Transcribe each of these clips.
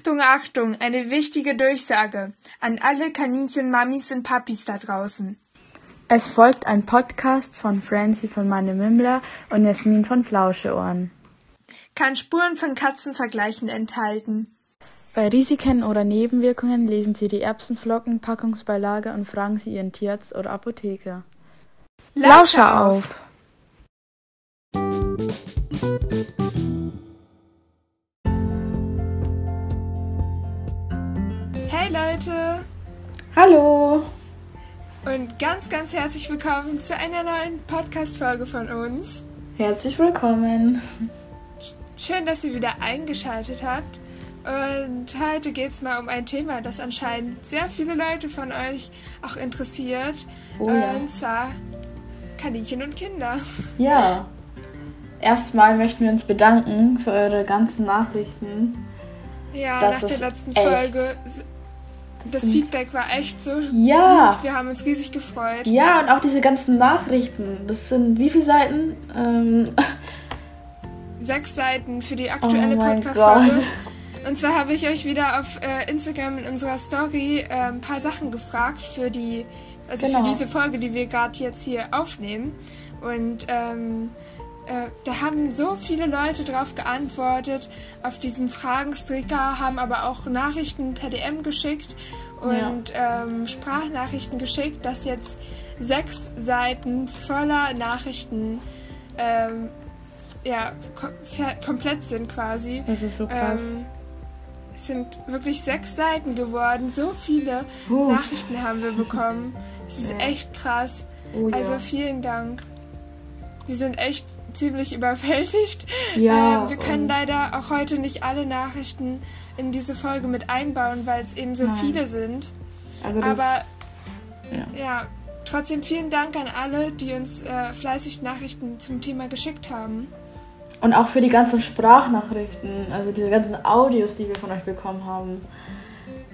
Achtung, Achtung, eine wichtige Durchsage an alle Kaninchen-Mamis und Papis da draußen. Es folgt ein Podcast von Francie von Meine Mimmler und Jasmin von Flauscheohren. Kann Spuren von Katzenvergleichen enthalten. Bei Risiken oder Nebenwirkungen lesen Sie die Erbsenflocken, Packungsbeilage und fragen Sie Ihren Tierarzt oder Apotheker. Lauscher auf! Leute! Hallo! Und ganz, ganz herzlich willkommen zu einer neuen Podcast-Folge von uns. Herzlich willkommen! Schön, dass ihr wieder eingeschaltet habt. Und heute geht es mal um ein Thema, das anscheinend sehr viele Leute von euch auch interessiert. Oh ja. Und zwar Kaninchen und Kinder. Ja. Erstmal möchten wir uns bedanken für eure ganzen Nachrichten. Ja, Das nach der letzten echt- Folge. Das sind- Feedback war echt so Ja. gut. Wir haben uns riesig gefreut. Ja, und auch diese ganzen Nachrichten. Das sind wie viele Seiten? Ähm, Sechs Seiten für die aktuelle Oh Podcast-Folge. Und zwar habe ich euch wieder auf äh, Instagram in unserer Story äh, ein paar Sachen gefragt für die, also Genau. für diese Folge, die wir gerade jetzt hier aufnehmen. Und ähm, äh, da haben so viele Leute drauf geantwortet auf diesen Fragensticker, haben aber auch Nachrichten per DM geschickt und ähm, Sprachnachrichten geschickt, dass jetzt sechs Seiten voller Nachrichten ähm, ja, kom komplett sind quasi. das ist so krass. Ähm, es sind wirklich sechs Seiten geworden. So viele Uff. Nachrichten haben wir bekommen. Es ist Ja. echt krass. Oh ja. Also vielen Dank. Wir sind echt ziemlich überwältigt. Ja, äh, wir können leider auch heute nicht alle Nachrichten in diese Folge mit einbauen, weil es eben so Nein. viele sind. also das, Aber ja. ja, trotzdem vielen Dank an alle, die uns äh, fleißig Nachrichten zum Thema geschickt haben. Und auch für die ganzen Sprachnachrichten, also diese ganzen Audios, die wir von euch bekommen haben.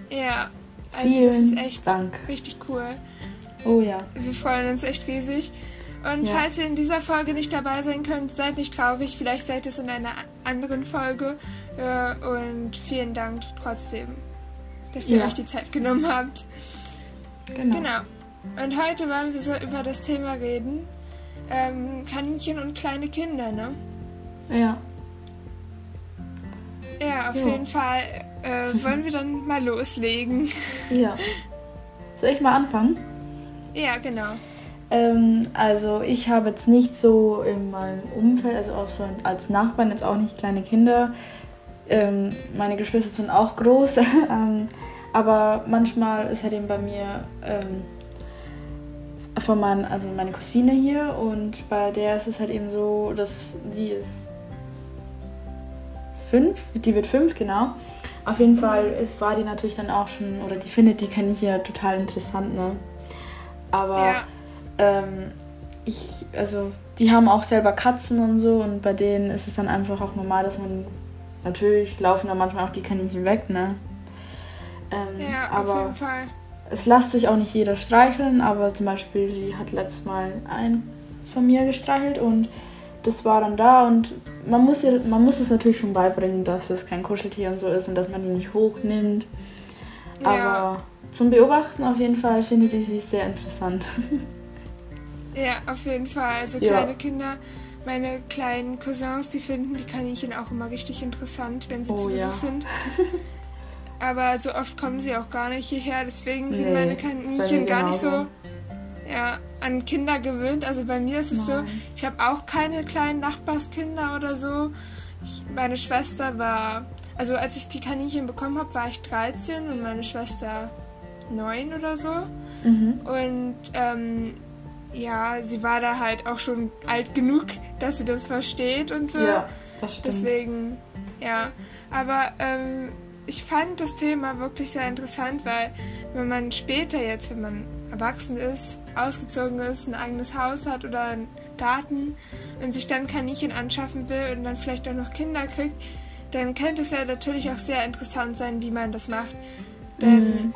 Ja, also Vielen das ist echt Dank. richtig cool. Oh ja. Wir freuen uns echt riesig. Und Ja. falls ihr in dieser Folge nicht dabei sein könnt, seid nicht traurig. Vielleicht seid ihr es in einer anderen Folge. Äh, und vielen Dank trotzdem, dass ihr Ja. euch die Zeit genommen habt. Genau. Genau. Und heute wollen wir so über das Thema reden. Ähm, Kaninchen und kleine Kinder, ne? Ja. Ja, auf Ja. jeden Fall äh, wollen wir dann mal loslegen. Ja. Soll ich mal anfangen? ja, genau. Ähm, also ich habe jetzt nicht so in meinem Umfeld, also auch so als Nachbarn jetzt auch nicht kleine Kinder. Ähm, meine Geschwister sind auch groß, ähm, aber manchmal ist halt eben bei mir ähm, von meinen, also meine Cousine hier und bei der ist es halt eben so, dass die ist fünf, die wird fünf genau. Auf jeden Fall ist, war die natürlich dann auch schon, oder die findet die Kaninchen total interessant, ne? Aber Ja. Ähm, ich, also die haben auch selber Katzen und so und bei denen ist es dann einfach auch normal, dass man natürlich laufen dann manchmal auch die Kaninchen weg, ne? Ähm, Ja, auf aber jeden Fall. es lässt sich auch nicht jeder streicheln, aber zum Beispiel sie hat letztes Mal ein von mir gestreichelt und das war dann da und man muss, ihr, man muss es natürlich schon beibringen, dass es kein Kuscheltier und so ist und dass man die nicht hochnimmt. Ja. Aber zum Beobachten auf jeden Fall finde ich sie sehr interessant. Ja, auf jeden Fall. Also Ja. kleine Kinder, meine kleinen Cousins, die finden die Kaninchen auch immer richtig interessant, wenn sie Oh zu Besuch ja. sind. Aber so oft kommen sie auch gar nicht hierher, deswegen sind Nee, meine bei Kaninchen gar nicht so ja, an Kinder gewöhnt. Also bei mir ist es so, Nein. ich habe auch keine kleinen Nachbarskinder oder so. Ich, meine Schwester war, also als ich die Kaninchen bekommen habe, war ich 13 und meine Schwester 9 oder so. Mhm. Und ähm, ja, sie war da halt auch schon alt genug, dass sie das versteht und so. Ja, das stimmt. Deswegen, ja. Aber ähm, ich fand das Thema wirklich sehr interessant, weil wenn man später jetzt, wenn man erwachsen ist, ausgezogen ist, ein eigenes Haus hat oder einen Garten und sich dann Kaninchen anschaffen will und dann vielleicht auch noch Kinder kriegt, dann könnte es ja natürlich auch sehr interessant sein, wie man das macht. Denn,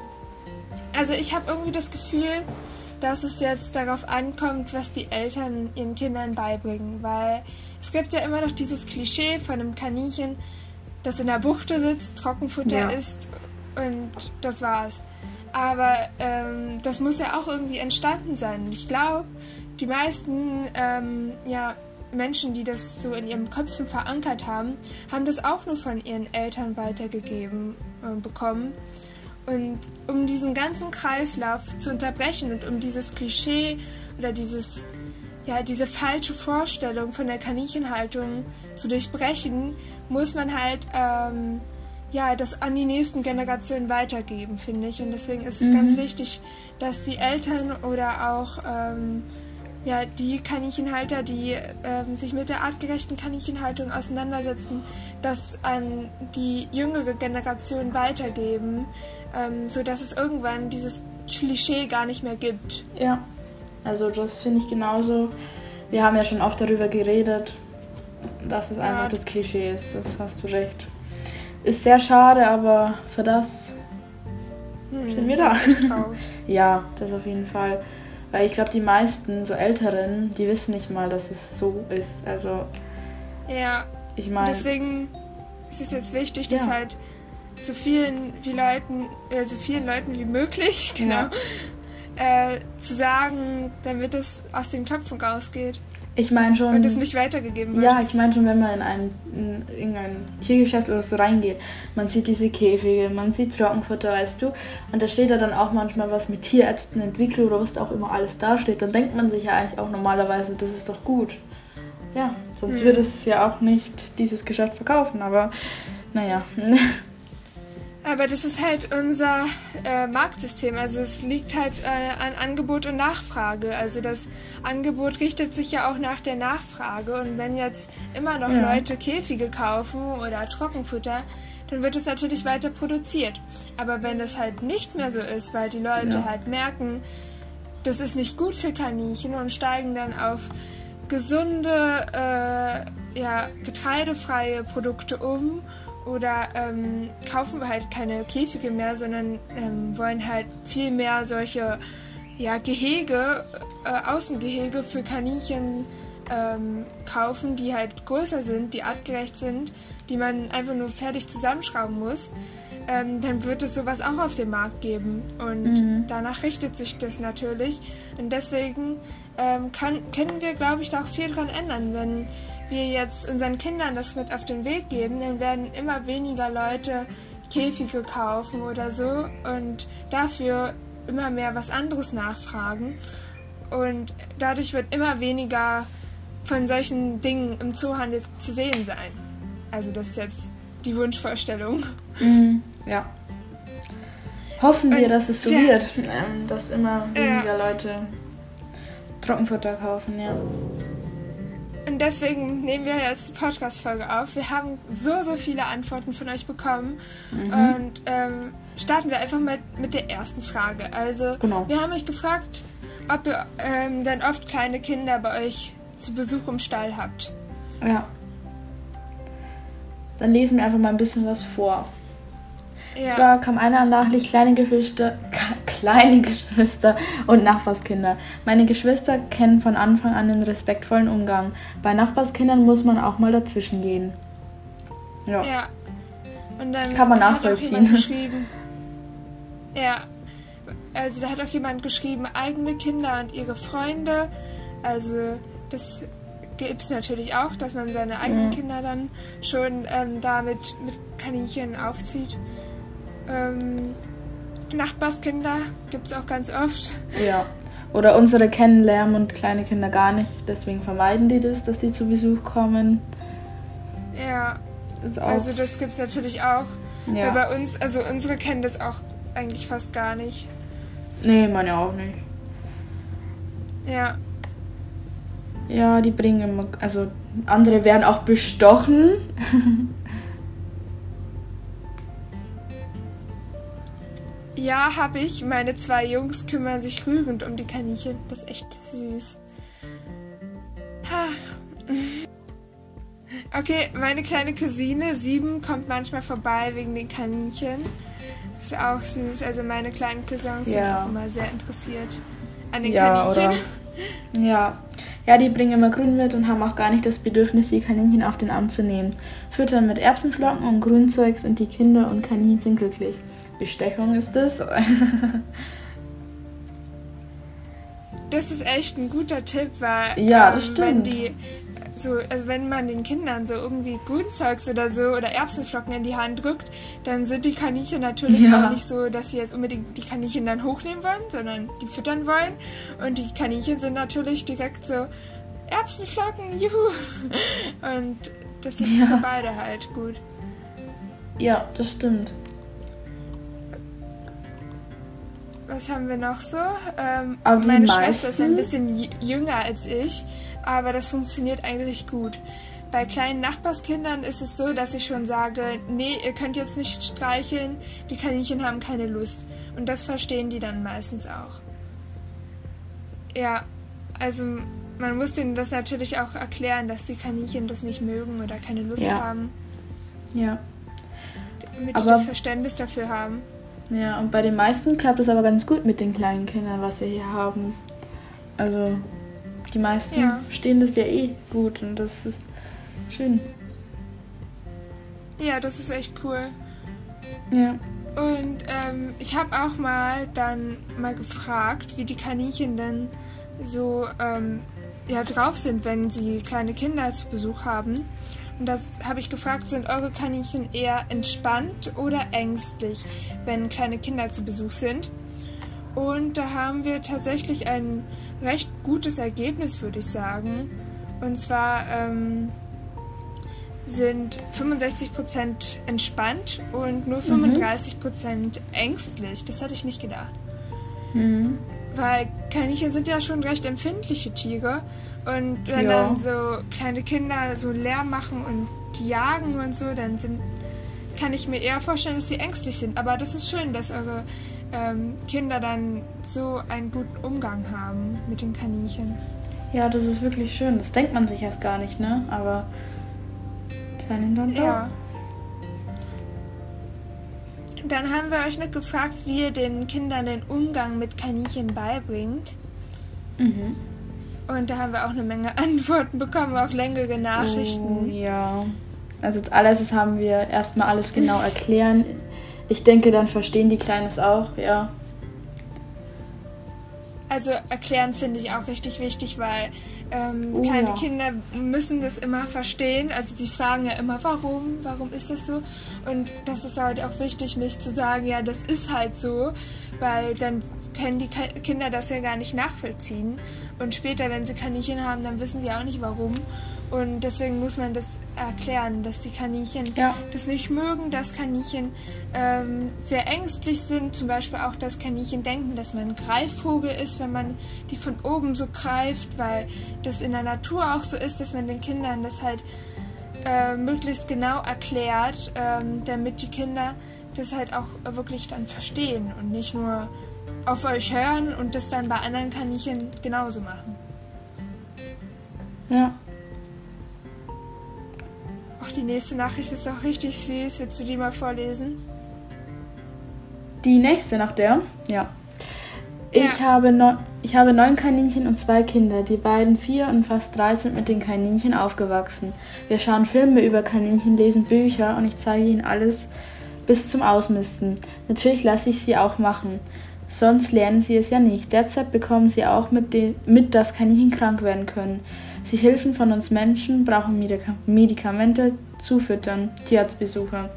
also ich habe irgendwie das Gefühl, dass es jetzt darauf ankommt, was die Eltern ihren Kindern beibringen, weil es gibt ja immer noch dieses Klischee von einem Kaninchen, das in der Buchte sitzt, Trockenfutter Ja. isst und das war's. Aber ähm, das muss ja auch irgendwie entstanden sein. Und ich glaube, die meisten ähm, ja, Menschen, die das so in ihren Köpfen verankert haben, haben das auch nur von ihren Eltern weitergegeben äh, bekommen. Und um diesen ganzen Kreislauf zu unterbrechen und um dieses Klischee oder dieses, ja, diese falsche Vorstellung von der Kaninchenhaltung zu durchbrechen, muss man halt ähm, ja, das an die nächsten Generationen weitergeben, finde ich. Und deswegen ist es ganz wichtig, dass die Eltern oder auch ähm, ja, die Kaninchenhalter, die ähm, sich mit der artgerechten Kaninchenhaltung auseinandersetzen, das an die jüngere Generation weitergeben, ähm, sodass es irgendwann dieses Klischee gar nicht mehr gibt. Ja, also das finde ich genauso. Wir haben ja schon oft darüber geredet, dass es Ja. einfach das Klischee ist. Das hast du recht. Ist sehr schade, aber für das Hm, Sind wir da? Ja, das auf jeden Fall. Weil ich glaube, die meisten, so Älteren, die wissen nicht mal, dass es so ist. Also, ja, ich meine, deswegen ist es jetzt wichtig, dass Ja. halt so vielen wie Leuten, äh, so vielen Leuten wie möglich, genau, äh, zu sagen, damit es aus den Köpfen rausgeht ich meine schon. und es nicht weitergegeben wird. Ja, ich meine schon, wenn man in ein, in irgendein Tiergeschäft oder so reingeht, man sieht diese Käfige, man sieht Trockenfutter, weißt du, und da steht ja dann auch manchmal was mit Tierärzten entwickelt oder was da auch immer alles dasteht, dann denkt man sich ja eigentlich auch normalerweise, das ist doch gut. Ja, sonst Hm. würde es ja auch nicht dieses Geschäft verkaufen, aber naja. Aber das ist halt unser äh, Marktsystem. Also es liegt halt äh, an Angebot und Nachfrage. Also das Angebot richtet sich ja auch nach der Nachfrage. Und wenn jetzt immer noch Ja. Leute Käfige kaufen oder Trockenfutter, dann wird es natürlich weiter produziert. Aber wenn das halt nicht mehr so ist, weil die Leute Ja. halt merken, das ist nicht gut für Kaninchen und steigen dann auf gesunde, äh, ja, getreidefreie Produkte um oder ähm, kaufen halt keine Käfige mehr, sondern ähm, wollen halt viel mehr solche ja, Gehege, äh, Außengehege für Kaninchen ähm, kaufen, die halt größer sind, die artgerecht sind, die man einfach nur fertig zusammenschrauben muss, ähm, dann wird es sowas auch auf dem Markt geben. Und danach richtet sich das natürlich. Und deswegen ähm, kann, können wir, glaube ich, da auch viel dran ändern. Wenn wir jetzt unseren Kindern das mit auf den Weg geben, dann werden immer weniger Leute Käfige kaufen oder so und dafür immer mehr was anderes nachfragen. Und dadurch wird immer weniger von solchen Dingen im Zoohandel zu sehen sein. Also das ist jetzt die Wunschvorstellung. Mhm, ja. Hoffen wir, Und- dass es so ja. wird, ähm, dass immer weniger Leute Trockenfutter kaufen, ja. Und deswegen nehmen wir jetzt die Podcast-Folge auf. Wir haben so, so viele Antworten von euch bekommen. Und ähm, starten wir einfach mal mit der ersten Frage. Also, Genau. wir haben euch gefragt, ob ihr ähm, dann oft kleine Kinder bei euch zu Besuch im Stall habt. Ja. Dann lesen wir einfach mal ein bisschen was vor. Ja, Zwar kam einer nachlich kleine Geschwister, kleine Geschwister und Nachbarskinder. Meine Geschwister kennen von Anfang an den respektvollen Umgang. Bei Nachbarskindern muss man auch mal dazwischen gehen. Ja. ja. Und dann Kann man nachvollziehen. Ja. Also da hat auch jemand geschrieben, eigene Kinder und ihre Freunde. Also das gibt es natürlich auch, dass man seine eigenen Ja. Kinder dann schon ähm, damit mit Kaninchen aufzieht. Ähm, Nachbarskinder gibt es auch ganz oft. ja. Oder unsere kennen Lärm und kleine Kinder gar nicht. Deswegen vermeiden die das, dass die zu Besuch kommen. Ja, Ist auch, also das gibt es natürlich auch. ja. Weil bei uns, also unsere kennen das auch eigentlich fast gar nicht. nee, meine auch nicht. Ja, Ja, die bringen immer, also andere werden auch bestochen. Ja, habe ich. Meine zwei Jungs kümmern sich rührend um die Kaninchen. Das ist echt süß. Ach. Okay, meine kleine Cousine, sieben, kommt manchmal vorbei wegen den Kaninchen. Ist auch süß. Also meine kleinen Cousins sind Ja. auch immer sehr interessiert an den Ja, Kaninchen. oder? Ja. Ja, die bringen immer Grün mit und haben auch gar nicht das Bedürfnis, die Kaninchen auf den Arm zu nehmen. Füttern mit Erbsenflocken und Grünzeug sind die Kinder und Kaninchen glücklich. Bestechung ist das. das ist echt ein guter Tipp, weil ja, das ähm, stimmt. wenn die so, also wenn man den Kindern so irgendwie Grünzeugs oder so oder Erbsenflocken in die Hand drückt, dann sind die Kaninchen natürlich Ja. auch nicht so, dass sie jetzt unbedingt die Kaninchen dann hochnehmen wollen, sondern die füttern wollen. Und die Kaninchen sind natürlich direkt so Erbsenflocken, juhu. Und das ist Ja. für beide halt gut. Ja, das stimmt. Was haben wir noch so? Ähm, die meine Schwester ist ein meisten- bisschen jünger als ich, aber das funktioniert eigentlich gut. Bei kleinen Nachbarskindern ist es so, dass ich schon sage, nee, ihr könnt jetzt nicht streicheln, die Kaninchen haben keine Lust. Und das verstehen die dann meistens auch. Ja, also man muss denen das natürlich auch erklären, dass die Kaninchen das nicht mögen oder keine Lust Ja. haben, Ja. damit die Aber- das Verständnis dafür haben. Ja, und bei den meisten klappt es aber ganz gut mit den kleinen Kindern, was wir hier haben. Also, die meisten Ja. verstehen das ja eh gut und das ist schön. Ja, das ist echt cool. Ja. Und ähm, ich habe auch mal dann mal gefragt, wie die Kaninchen denn so ähm, ja, drauf sind, wenn sie kleine Kinder zu Besuch haben. Und das habe ich gefragt, sind eure Kaninchen eher entspannt oder ängstlich, wenn kleine Kinder zu Besuch sind? Und da haben wir tatsächlich ein recht gutes Ergebnis, würde ich sagen. Und zwar ähm, sind 65% entspannt und nur 35% ängstlich. Das hätte ich nicht gedacht. Mhm. Weil Kaninchen sind ja schon recht empfindliche Tiere. Und wenn Ja. dann so kleine Kinder so Lärm machen und die jagen und so, dann sind, kann ich mir eher vorstellen, dass sie ängstlich sind. Aber das ist schön, dass eure ähm, Kinder dann so einen guten Umgang haben mit den Kaninchen. Ja, das ist wirklich schön. Das denkt man sich erst gar nicht, ne? Aber kleinen dann. Ja. Dann haben wir euch noch gefragt, wie ihr den Kindern den Umgang mit Kaninchen beibringt. Mhm. Und da haben wir auch eine Menge Antworten bekommen, auch längere Oh, Nachrichten. ja. Also als allererstes haben wir erstmal alles genau erklären. Ich denke, dann verstehen die Kleinen es auch, ja. Also erklären finde ich auch richtig wichtig, weil ähm, Oh, kleine ja. Kinder müssen das immer verstehen. Also sie fragen ja immer, warum, warum ist das so? Und das ist halt auch wichtig, nicht zu sagen, ja, das ist halt so, weil dann können die Ki- Kinder das ja gar nicht nachvollziehen. Und später, wenn sie Kaninchen haben, dann wissen sie auch nicht warum. Und deswegen muss man das erklären, dass die Kaninchen Ja. das nicht mögen, dass Kaninchen ähm, sehr ängstlich sind. Zum Beispiel auch, dass Kaninchen denken, dass man ein Greifvogel ist, wenn man die von oben so greift, weil das in der Natur auch so ist, dass man den Kindern das halt äh, möglichst genau erklärt, ähm, damit die Kinder das halt auch wirklich dann verstehen und nicht nur auf euch hören und das dann bei anderen Kaninchen genauso machen. Ja. Ach, die nächste Nachricht ist auch richtig süß. Willst du die mal vorlesen? Die nächste nach der? Ja. Ich, Ja. habe neun, ich habe neun Kaninchen und zwei Kinder. Die beiden vier und fast drei sind mit den Kaninchen aufgewachsen. Wir schauen Filme über Kaninchen, lesen Bücher und ich zeige ihnen alles bis zum Ausmisten. Natürlich lasse ich sie auch machen. Sonst lernen sie es ja nicht. Derzeit bekommen sie auch mit, de- mit, dass Kaninchen krank werden können. Sie Hilfen von uns Menschen, brauchen Medika Medikamente zufüttern. Tierarztbesuche.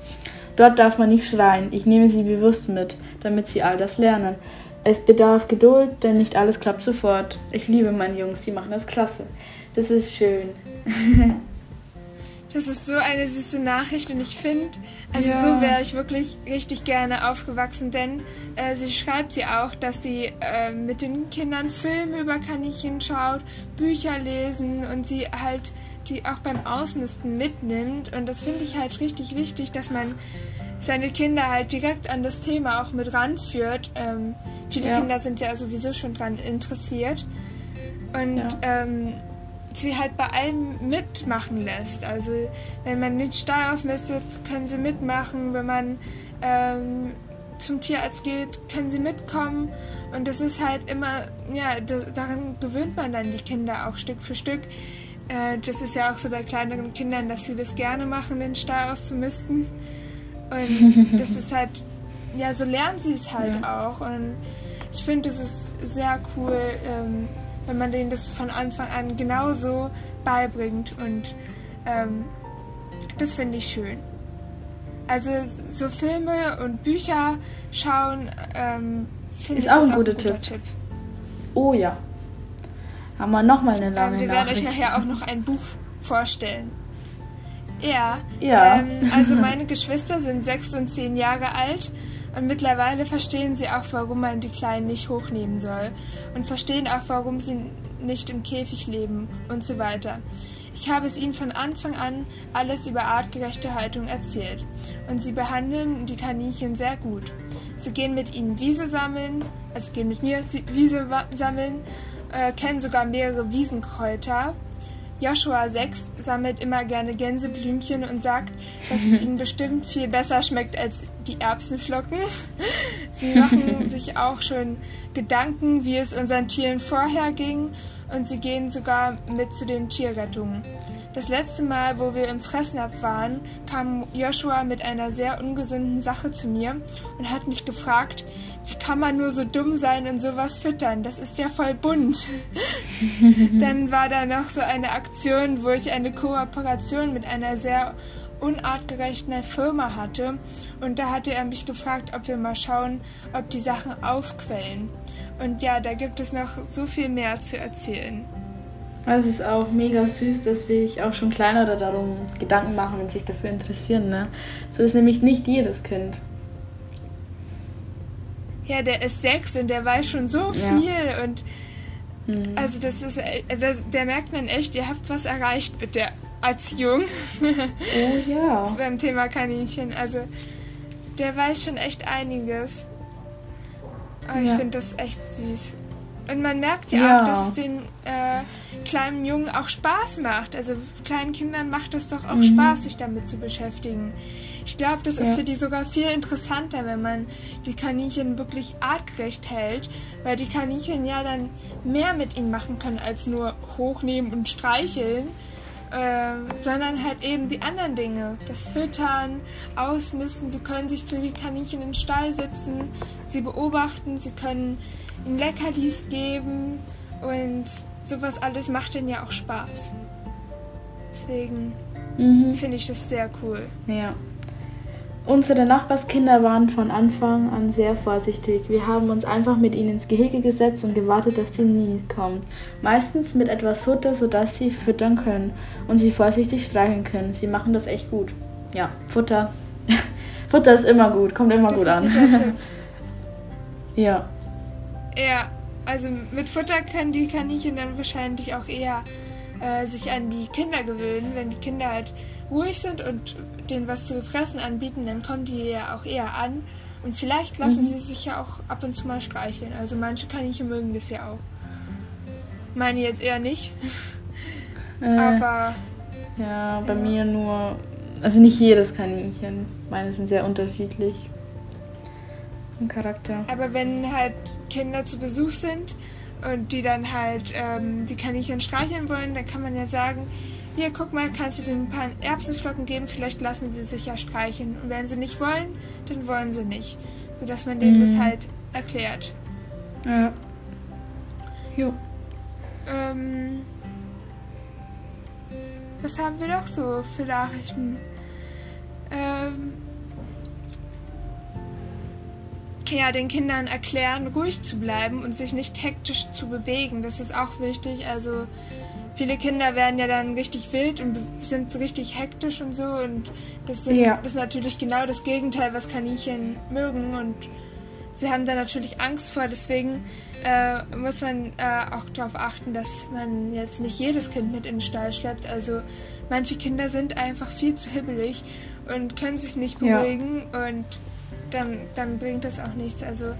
Dort darf man nicht schreien. Ich nehme sie bewusst mit, damit sie all das lernen. Es bedarf Geduld, denn nicht alles klappt sofort. Ich liebe meine Jungs, die machen das klasse. Das ist schön. Das ist so eine süße Nachricht und ich finde, also Ja. so wäre ich wirklich richtig gerne aufgewachsen, denn äh, sie schreibt ja auch, dass sie äh, mit den Kindern Filme über Kaninchen schaut, Bücher lesen und sie halt die auch beim Ausmisten mitnimmt und das finde ich halt richtig wichtig, dass man seine Kinder halt direkt an das Thema auch mit ranführt. Ähm, viele Ja. Kinder sind ja sowieso schon dran interessiert und Ja. ähm, sie halt bei allem mitmachen lässt. Also wenn man den Stall ausmistet, können sie mitmachen. Wenn man ähm, zum Tierarzt geht, können sie mitkommen. Und das ist halt immer, ja, daran gewöhnt man dann die Kinder auch Stück für Stück. Äh, das ist ja auch so bei kleineren Kindern, dass sie das gerne machen, den Stall auszumisten. Und das ist halt, ja, so lernen sie es halt ja. auch. Und ich finde, es ist sehr cool, ähm, wenn man denen das von Anfang an genauso beibringt. Und ähm, das finde ich schön. Also so Filme und Bücher schauen ähm, finde ich auch ein, guter, Tipp. Tipp. Oh ja. Haben wir nochmal eine lange ähm, Wir werden euch nachher auch noch ein Buch vorstellen. Ja. Ja. Ähm, also meine Geschwister sind sechs und zehn Jahre alt und mittlerweile verstehen sie auch, warum man die Kleinen nicht hochnehmen soll und verstehen auch, warum sie nicht im Käfig leben und so weiter. Ich habe es ihnen von Anfang an alles über artgerechte Haltung erzählt und sie behandeln die Kaninchen sehr gut. Sie gehen mit ihnen Wiese sammeln, also gehen mit mir Wiese sammeln, äh, kennen sogar mehrere Wiesenkräuter. Joshua 6 sammelt immer gerne Gänseblümchen und sagt, dass es ihnen bestimmt viel besser schmeckt als die Erbsenflocken. Sie machen sich auch schon Gedanken, wie es unseren Tieren vorher ging und sie gehen sogar mit zu den Tierrettungen. Das letzte Mal, wo wir im Fressnapf waren, kam Joshua mit einer sehr ungesunden Sache zu mir und hat mich gefragt, wie kann man nur so dumm sein und sowas füttern? Das ist ja voll bunt. Dann war da noch so eine Aktion, wo ich eine Kooperation mit einer sehr unartgerechten Firma hatte und da hatte er mich gefragt, ob wir mal schauen, ob die Sachen aufquellen. Und ja, da gibt es noch so viel mehr zu erzählen. Es ist auch mega süß, dass sich auch schon kleinere darum Gedanken machen und sich dafür interessieren. Ne? So ist nämlich nicht jedes Kind. Ja, der ist sechs und der weiß schon so viel ja. und mhm. also das ist, äh, das, der merkt man echt, ihr habt was erreicht mit der Erziehung. Oh ja. das beim Thema Kaninchen. Also der weiß schon echt einiges. Aber ja. ich finde das echt süß. Und man merkt ja, ja, auch, dass es den äh, kleinen Jungen auch Spaß macht. Also kleinen Kindern macht es doch auch mhm. Spaß, sich damit zu beschäftigen. Ich glaube, das ja. ist für die sogar viel interessanter, wenn man die Kaninchen wirklich artgerecht hält, weil die Kaninchen ja dann mehr mit ihnen machen können als nur hochnehmen und streicheln. Äh, sondern halt eben die anderen Dinge. Das Füttern, Ausmisten, sie können sich zu den Kaninchen in den Stall setzen, sie beobachten, sie können ihnen Leckerlis geben und sowas alles macht ihnen ja auch Spaß. Deswegen mhm. finde ich das sehr cool. Ja. Unsere Nachbarskinder waren von Anfang an sehr vorsichtig. Wir haben uns einfach mit ihnen ins Gehege gesetzt und gewartet, dass die Ninis kommen. Meistens mit etwas Futter, sodass sie füttern können und sie vorsichtig streicheln können. Sie machen das echt gut. Ja, Futter. Futter ist immer gut, kommt immer das gut an. ja. Ja, also mit Futter können die Kaninchen dann wahrscheinlich auch eher äh, sich an die Kinder gewöhnen. Wenn die Kinder halt ruhig sind und denen was zu fressen anbieten, dann kommen die ja auch eher an. Und vielleicht lassen mhm. sie sich ja auch ab und zu mal streicheln. Also manche Kaninchen mögen das ja auch. Meine jetzt eher nicht. Äh, Aber. Ja, bei ja. mir nur. Also nicht jedes Kaninchen. Meine sind sehr unterschiedlich. Im Charakter. Aber wenn halt Kinder zu Besuch sind und die dann halt ähm, die Kaninchen streicheln wollen, dann kann man ja sagen, hier, guck mal, kannst du denen ein paar Erbsenflocken geben, vielleicht lassen sie sich ja streicheln. Und wenn sie nicht wollen, dann wollen sie nicht. Sodass man denen mhm. das halt erklärt. Ja. Jo. Ähm, was haben wir noch so für Nachrichten? Ähm, ja, den Kindern erklären, ruhig zu bleiben und sich nicht hektisch zu bewegen. Das ist auch wichtig. Also viele Kinder werden ja dann richtig wild und sind so richtig hektisch und so. Und das, sind, ja. das ist natürlich genau das Gegenteil, was Kaninchen mögen. Und sie haben da natürlich Angst vor. Deswegen äh, muss man äh, auch darauf achten, dass man jetzt nicht jedes Kind mit in den Stall schleppt. Also manche Kinder sind einfach viel zu hibbelig und können sich nicht beruhigen. Ja. Und dann, dann bringt das auch nichts. Also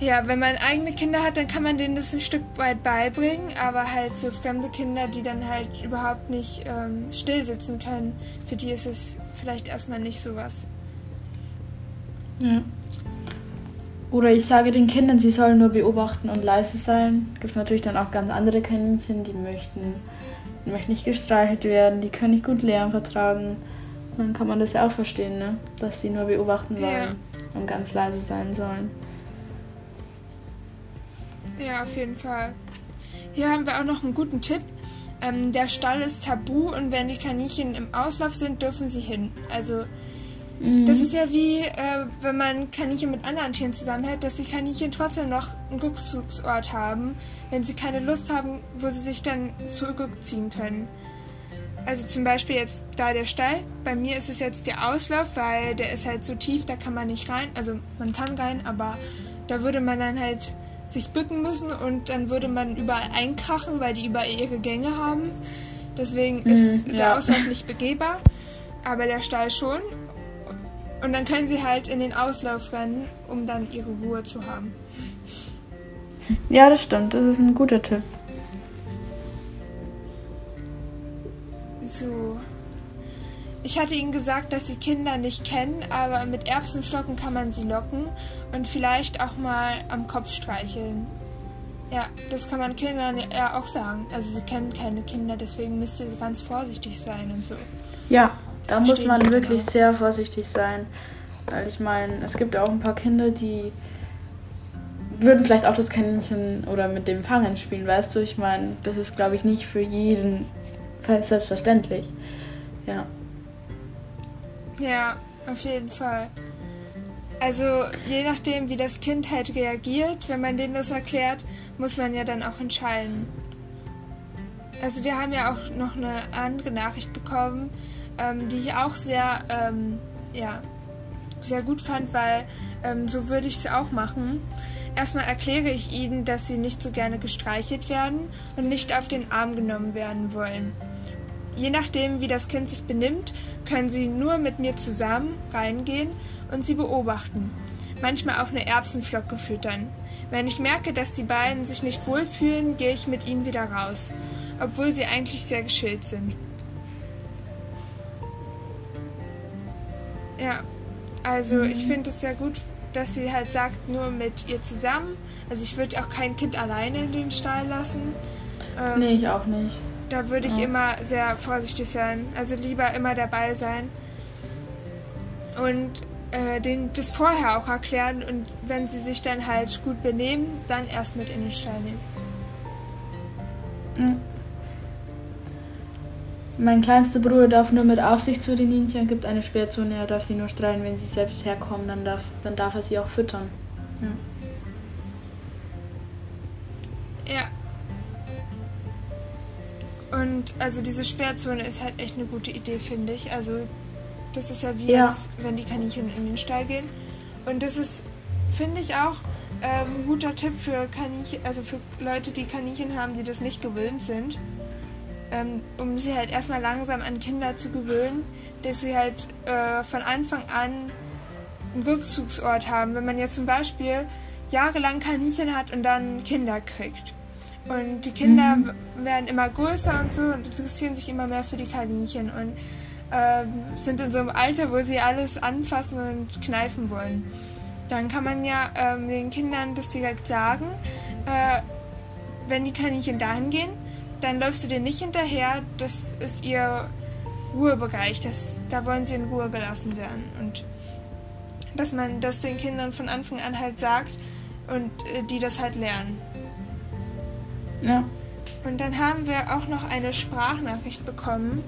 ja, wenn man eigene Kinder hat, dann kann man denen das ein Stück weit beibringen, aber halt so fremde Kinder, die dann halt überhaupt nicht ähm, still sitzen können, für die ist es vielleicht erstmal nicht so was. Ja. Oder ich sage den Kindern, sie sollen nur beobachten und leise sein. Gibt es natürlich dann auch ganz andere Kaninchen, die möchten, die möchten nicht gestreichelt werden, die können nicht gut Lärm vertragen. Dann kann man das ja auch verstehen, ne? dass sie nur beobachten wollen ja. und ganz leise sein sollen. Ja, auf jeden Fall. Hier haben wir auch noch einen guten Tipp. Ähm, der Stall ist tabu und wenn die Kaninchen im Auslauf sind, dürfen sie hin. Also mhm. das ist ja wie, äh, wenn man Kaninchen mit anderen Tieren zusammenhält, dass die Kaninchen trotzdem noch einen Rückzugsort haben, wenn sie keine Lust haben, wo sie sich dann zurückziehen können. Also zum Beispiel jetzt da der Stall. Bei mir ist es jetzt der Auslauf, weil der ist halt so tief, da kann man nicht rein. Also man kann rein, aber da würde man dann halt sich bücken müssen und dann würde man überall einkrachen, weil die überall ihre Gänge haben. Deswegen mhm, ist ja. der Auslauf nicht begehbar, aber der Stall schon. Und dann können sie halt in den Auslauf rennen, um dann ihre Ruhe zu haben. Ja, das stimmt. Das ist ein guter Tipp. So. Ich hatte ihnen gesagt, dass sie Kinder nicht kennen, aber mit Erbsenflocken kann man sie locken und vielleicht auch mal am Kopf streicheln. Ja, das kann man Kindern ja auch sagen. Also sie kennen keine Kinder, deswegen müsst ihr ganz vorsichtig sein und so. Ja, da muss man wirklich auch. sehr vorsichtig sein. Weil ich meine, es gibt auch ein paar Kinder, die würden vielleicht auch das Kaninchen oder mit dem Fangen spielen, weißt du? Ich meine, das ist, glaube ich, nicht für jeden selbstverständlich. Ja. Ja, auf jeden Fall. Also je nachdem, wie das Kind halt reagiert, wenn man denen das erklärt, muss man ja dann auch entscheiden. Also wir haben ja auch noch eine andere Nachricht bekommen, ähm, die ich auch sehr, ähm, ja, sehr gut fand, weil ähm, so würde ich es auch machen. Erstmal erkläre ich ihnen, dass sie nicht so gerne gestreichelt werden und nicht auf den Arm genommen werden wollen. Je nachdem, wie das Kind sich benimmt, können sie nur mit mir zusammen reingehen und sie beobachten. Manchmal auch eine Erbsenflocke füttern. Wenn ich merke, dass die beiden sich nicht wohlfühlen, gehe ich mit ihnen wieder raus, obwohl sie eigentlich sehr geschillt sind. Ja, also mhm. ich finde es sehr gut, dass sie halt sagt, nur mit ihr zusammen. Also ich würde auch kein Kind alleine in den Stall lassen. Ähm, nee, ich auch nicht. Da würde ich ja. immer sehr vorsichtig sein. Also lieber immer dabei sein. Und äh, den, das vorher auch erklären und wenn sie sich dann halt gut benehmen, dann erst mit in den Stall nehmen. Mhm. Mein kleinster Bruder darf nur mit Aufsicht zu den Ninchen, gibt eine Sperrzone, er darf sie nur streiten, wenn sie selbst herkommen, dann darf, dann darf er sie auch füttern. Ja. ja. Und also diese Sperrzone ist halt echt eine gute Idee, finde ich. Also das ist ja wie ja. Jetzt, wenn die Kaninchen in den Stall gehen. Und das ist, finde ich auch, ähm, ein guter Tipp für Kaninchen, also für Leute, die Kaninchen haben, die das nicht gewöhnt sind. Ähm, um sie halt erstmal langsam an Kinder zu gewöhnen, dass sie halt äh, von Anfang an einen Rückzugsort haben. Wenn man jetzt zum Beispiel jahrelang Kaninchen hat und dann Kinder kriegt und die Kinder mhm. werden immer größer und so und interessieren sich immer mehr für die Kaninchen und äh, sind in so einem Alter, wo sie alles anfassen und kneifen wollen. Dann kann man ja ähm, den Kindern das direkt sagen. Äh, wenn die Kaninchen dahin gehen, dann läufst du denen nicht hinterher. Das ist ihr Ruhebereich. Das, da wollen sie in Ruhe gelassen werden. Und dass man das den Kindern von Anfang an halt sagt und äh, die das halt lernen. Ja. Und dann haben wir auch noch eine Sprachnachricht bekommen.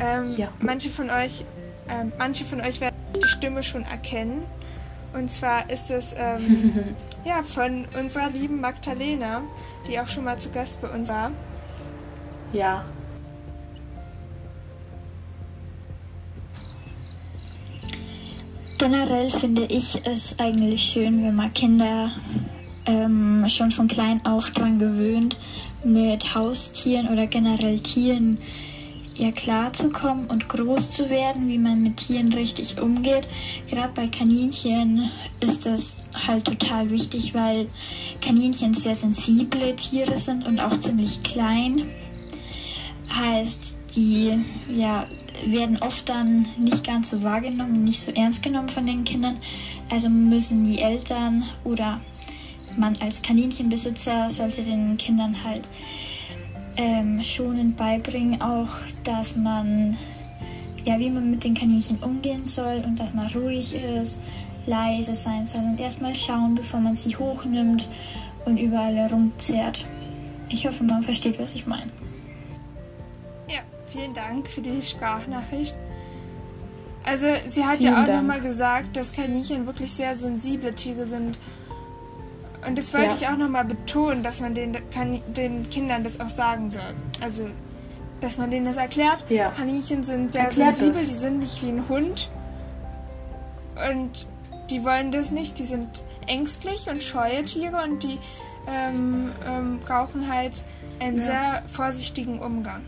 Ähm, ja. Manche von euch, äh, manche von euch werden die Stimme schon erkennen. Und zwar ist es ähm, ja von unserer lieben Magdalena, die auch schon mal zu Gast bei uns war. Ja. Generell finde ich es eigentlich schön, wenn man Kinder ähm, schon von klein auf dran gewöhnt, mit Haustieren oder generell Tieren ja klarzukommen und groß zu werden, wie man mit Tieren richtig umgeht. Gerade bei Kaninchen ist das halt total wichtig, weil Kaninchen sehr sensible Tiere sind und auch ziemlich klein. Heißt, die, ja, werden oft dann nicht ganz so wahrgenommen, nicht so ernst genommen von den Kindern. Also müssen die Eltern oder man als Kaninchenbesitzer sollte den Kindern halt ähm, schonend beibringen, auch dass man ja, wie man mit den Kaninchen umgehen soll und dass man ruhig ist, leise sein soll und erstmal schauen, bevor man sie hochnimmt und überall herumzerrt. Ich hoffe, man versteht, was ich meine. Ja, vielen Dank für die Sprachnachricht. Also sie hat vielen ja auch nochmal gesagt, dass Kaninchen wirklich sehr sensible Tiere sind. Und das wollte ja. ich auch nochmal betonen, dass man den, den Kindern das auch sagen soll. Also dass man denen das erklärt. Ja. Kaninchen sind sehr Erklärt sensibel, das. die sind nicht wie ein Hund. Und die wollen das nicht. Die sind ängstlich und scheue Tiere und die ähm, ähm, brauchen halt einen ja. sehr vorsichtigen Umgang.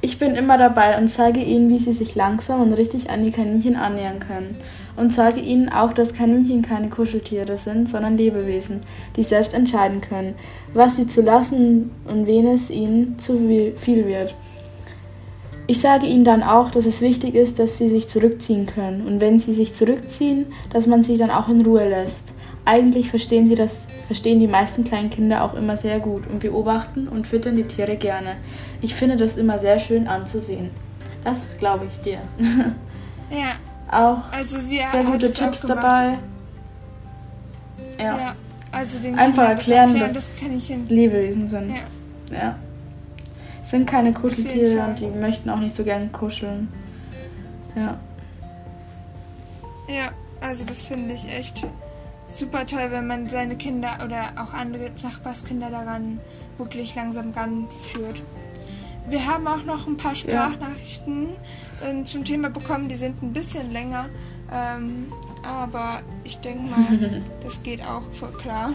Ich bin immer dabei und zeige ihnen, wie sie sich langsam und richtig an die Kaninchen annähern können und sage ihnen auch, dass Kaninchen keine Kuscheltiere sind, sondern Lebewesen, die selbst entscheiden können, was sie zu lassen und wen es ihnen zu viel wird. Ich sage ihnen dann auch, dass es wichtig ist, dass sie sich zurückziehen können und wenn sie sich zurückziehen, dass man sie dann auch in Ruhe lässt. Eigentlich verstehen sie das, verstehen die meisten kleinen Kinder auch immer sehr gut und beobachten und füttern die Tiere gerne. Ich finde das immer sehr schön anzusehen. Das glaube ich dir. Ja, auch also sehr gute Tipps dabei. Ja. ja. also den Einfach erklären, erklären, dass das Lebewesen sind. Ja. ja. Sind keine Kuscheltiere und die möchten auch nicht so gern kuscheln. Ja. Ja, also das finde ich echt super toll, wenn man seine Kinder oder auch andere Nachbarskinder daran wirklich langsam ranführt. Wir haben auch noch ein paar Sprachnachrichten ja. Ähm, zum Thema bekommen, die sind ein bisschen länger. Ähm, aber ich denke mal, das geht auch voll klar.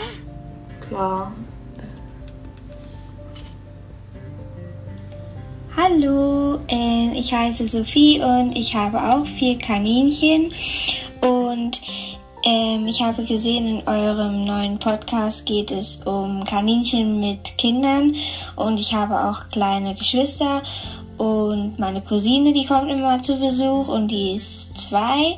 klar. Hallo, äh, ich heiße Sophie und ich habe auch vier Kaninchen und ähm, ich habe gesehen, in eurem neuen Podcast geht es um Kaninchen mit Kindern und ich habe auch kleine Geschwister und meine Cousine, die kommt immer zu Besuch und die ist zwei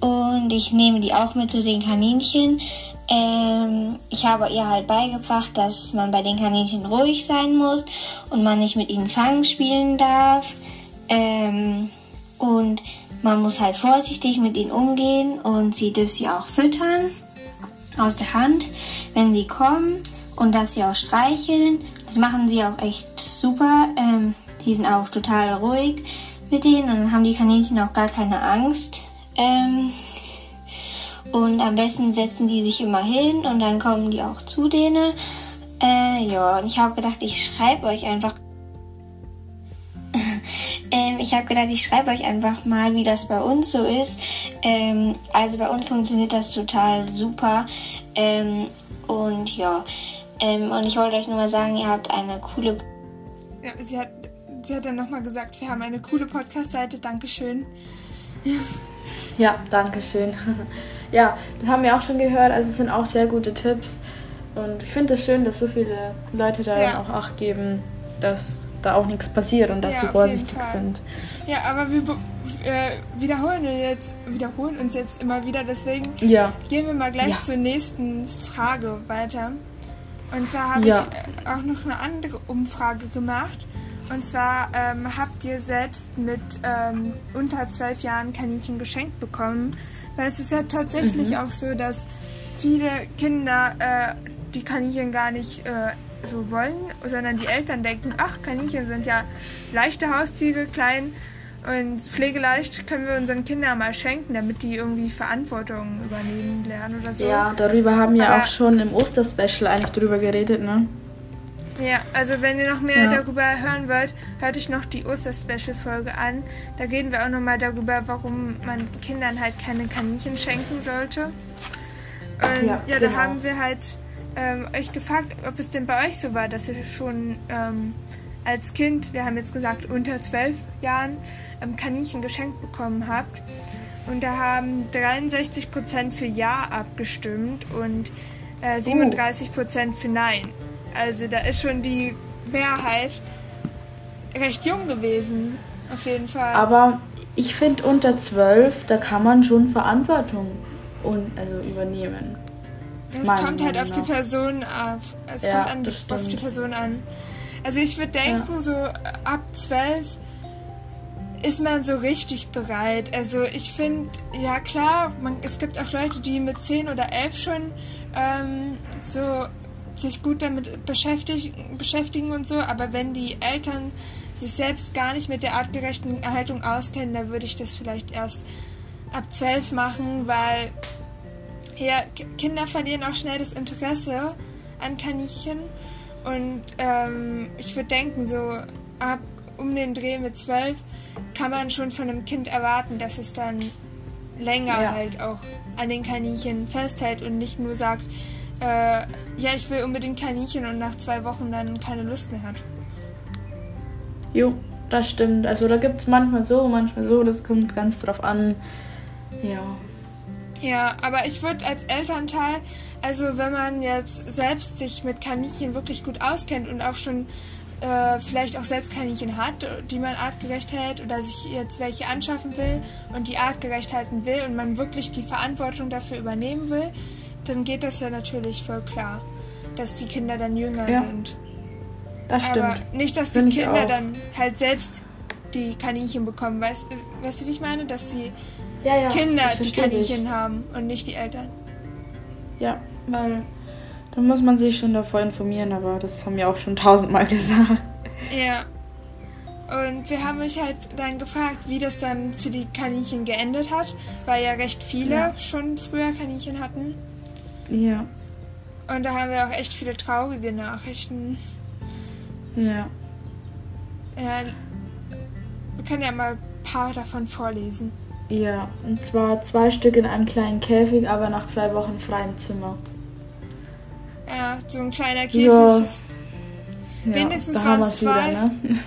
und ich nehme die auch mit zu den Kaninchen. Ähm, ich habe ihr halt beigebracht, dass man bei den Kaninchen ruhig sein muss und man nicht mit ihnen Fangen spielen darf. Ähm, und man muss halt vorsichtig mit ihnen umgehen und sie dürfen sie auch füttern aus der Hand, wenn sie kommen und dass sie auch streicheln. Das machen sie auch echt super. Ähm, die sind auch total ruhig mit denen und dann haben die Kaninchen auch gar keine Angst. Ähm, und am besten setzen die sich immer hin und dann kommen die auch zu denen. Äh, ja, und ich habe gedacht, ich schreibe euch einfach ähm, ich habe gedacht, ich schreibe euch einfach mal, wie das bei uns so ist. Ähm, also bei uns funktioniert das total super. Ähm, und ja, ähm, und ich wollte euch nur mal sagen, ihr habt eine coole. Ja, sie hat, sie hat dann nochmal gesagt, wir haben eine coole Podcast-Seite. Dankeschön. Ja, danke schön. Ja, das haben wir auch schon gehört. Also es sind auch sehr gute Tipps. Und ich finde es das schön, dass so viele Leute da ja. auch Acht geben, dass da auch nichts passiert und dass ja, sie vorsichtig sind. Ja, aber wir äh, wiederholen, jetzt, wiederholen uns jetzt immer wieder, deswegen ja. gehen wir mal gleich zur nächsten Frage weiter. Und zwar habe ich äh, auch noch eine andere Umfrage gemacht. Und zwar ähm, habt ihr selbst mit ähm, unter zwölf Jahren Kaninchen geschenkt bekommen? Weil es ist ja tatsächlich mhm. auch so, dass viele Kinder äh, die Kaninchen gar nicht äh, so wollen, sondern die Eltern denken, ach, Kaninchen sind ja leichte Haustiere, klein und pflegeleicht, können wir unseren Kindern mal schenken, damit die irgendwie Verantwortung übernehmen lernen oder so. Ja, darüber haben wir Aber, auch schon im Osterspecial eigentlich drüber geredet, ne? Ja, also wenn ihr noch mehr ja. darüber hören wollt, hört euch noch die Oster-Special-Folge an. Da reden wir auch nochmal darüber, warum man Kindern halt keine Kaninchen schenken sollte. Und ja, ja da genau. haben wir halt ähm, euch gefragt, ob es denn bei euch so war, dass ihr schon ähm, als Kind, wir haben jetzt gesagt unter zwölf Jahren, ähm, Kaninchen geschenkt bekommen habt. Und da haben 63% für Ja abgestimmt und äh, 37% für Nein. Also da ist schon die Mehrheit recht jung gewesen, auf jeden Fall. Aber ich finde unter zwölf, da kann man schon Verantwortung und, also übernehmen. Das Meiner kommt halt auf die. Person auf. Es Ja, kommt an, auf die. Person an. Also ich würde denken, so ab zwölf ist man so richtig bereit. Also ich finde, ja klar, man, es gibt auch Leute, die mit 10 oder 11 schon ähm, so sich gut damit beschäftigen, beschäftigen und so, aber wenn die Eltern sich selbst gar nicht mit der artgerechten Erhaltung auskennen, dann würde ich das vielleicht erst ab 12 machen, weil ja, Kinder verlieren auch schnell das Interesse an Kaninchen und ähm, ich würde denken, so ab um den Dreh mit 12 kann man schon von einem Kind erwarten, dass es dann länger Ja. halt auch an den Kaninchen festhält und nicht nur sagt, äh, ja, ich will unbedingt Kaninchen und nach zwei Wochen dann keine Lust mehr hat. Jo, das stimmt. Also da gibt es manchmal so, manchmal so, das kommt ganz drauf an. Ja. Ja, aber ich würde als Elternteil, also wenn man jetzt selbst sich mit Kaninchen wirklich gut auskennt und auch schon äh, vielleicht auch selbst Kaninchen hat, die man artgerecht hält oder sich jetzt welche anschaffen will und die artgerecht halten will und man wirklich die Verantwortung dafür übernehmen will, dann geht das ja natürlich voll klar, dass die Kinder dann jünger Ja, sind. Das Aber stimmt. nicht, dass die ich Kinder dann halt selbst die Kaninchen bekommen. Weißt, weißt du, wie ich meine? Dass die Ja, ja. Kinder die versteh dich. Kaninchen haben und nicht die Eltern. Ja, weil da muss man sich schon davor informieren, aber das haben wir auch schon tausendmal gesagt. Ja. Und wir haben mich halt dann gefragt, wie das dann für die Kaninchen geendet hat, weil ja recht viele Ja. schon früher Kaninchen hatten. Ja, Und da haben wir auch echt viele traurige Nachrichten. ja. Ja, wir können ja mal ein paar davon vorlesen. Ja, und zwar zwei Stück in einem kleinen Käfig, aber nach zwei Wochen freiem Zimmer. Ja, so ein kleiner Käfig. Ja. Ja, Wenigstens da waren zwei. Wieder, ne?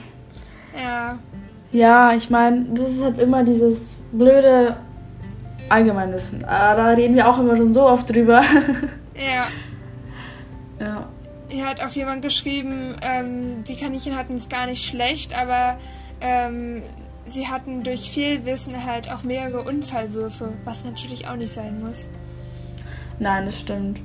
Ja, Ja, ich meine, das ist halt immer dieses blöde Allgemeinwissen. Aber da reden wir auch immer schon so oft drüber. ja. ja. Hier hat auch jemand geschrieben, ähm, die Kaninchen hatten es gar nicht schlecht, aber ähm, sie hatten durch viel Wissen halt auch mehrere Unfallwürfe, was natürlich auch nicht sein muss. Nein, das stimmt.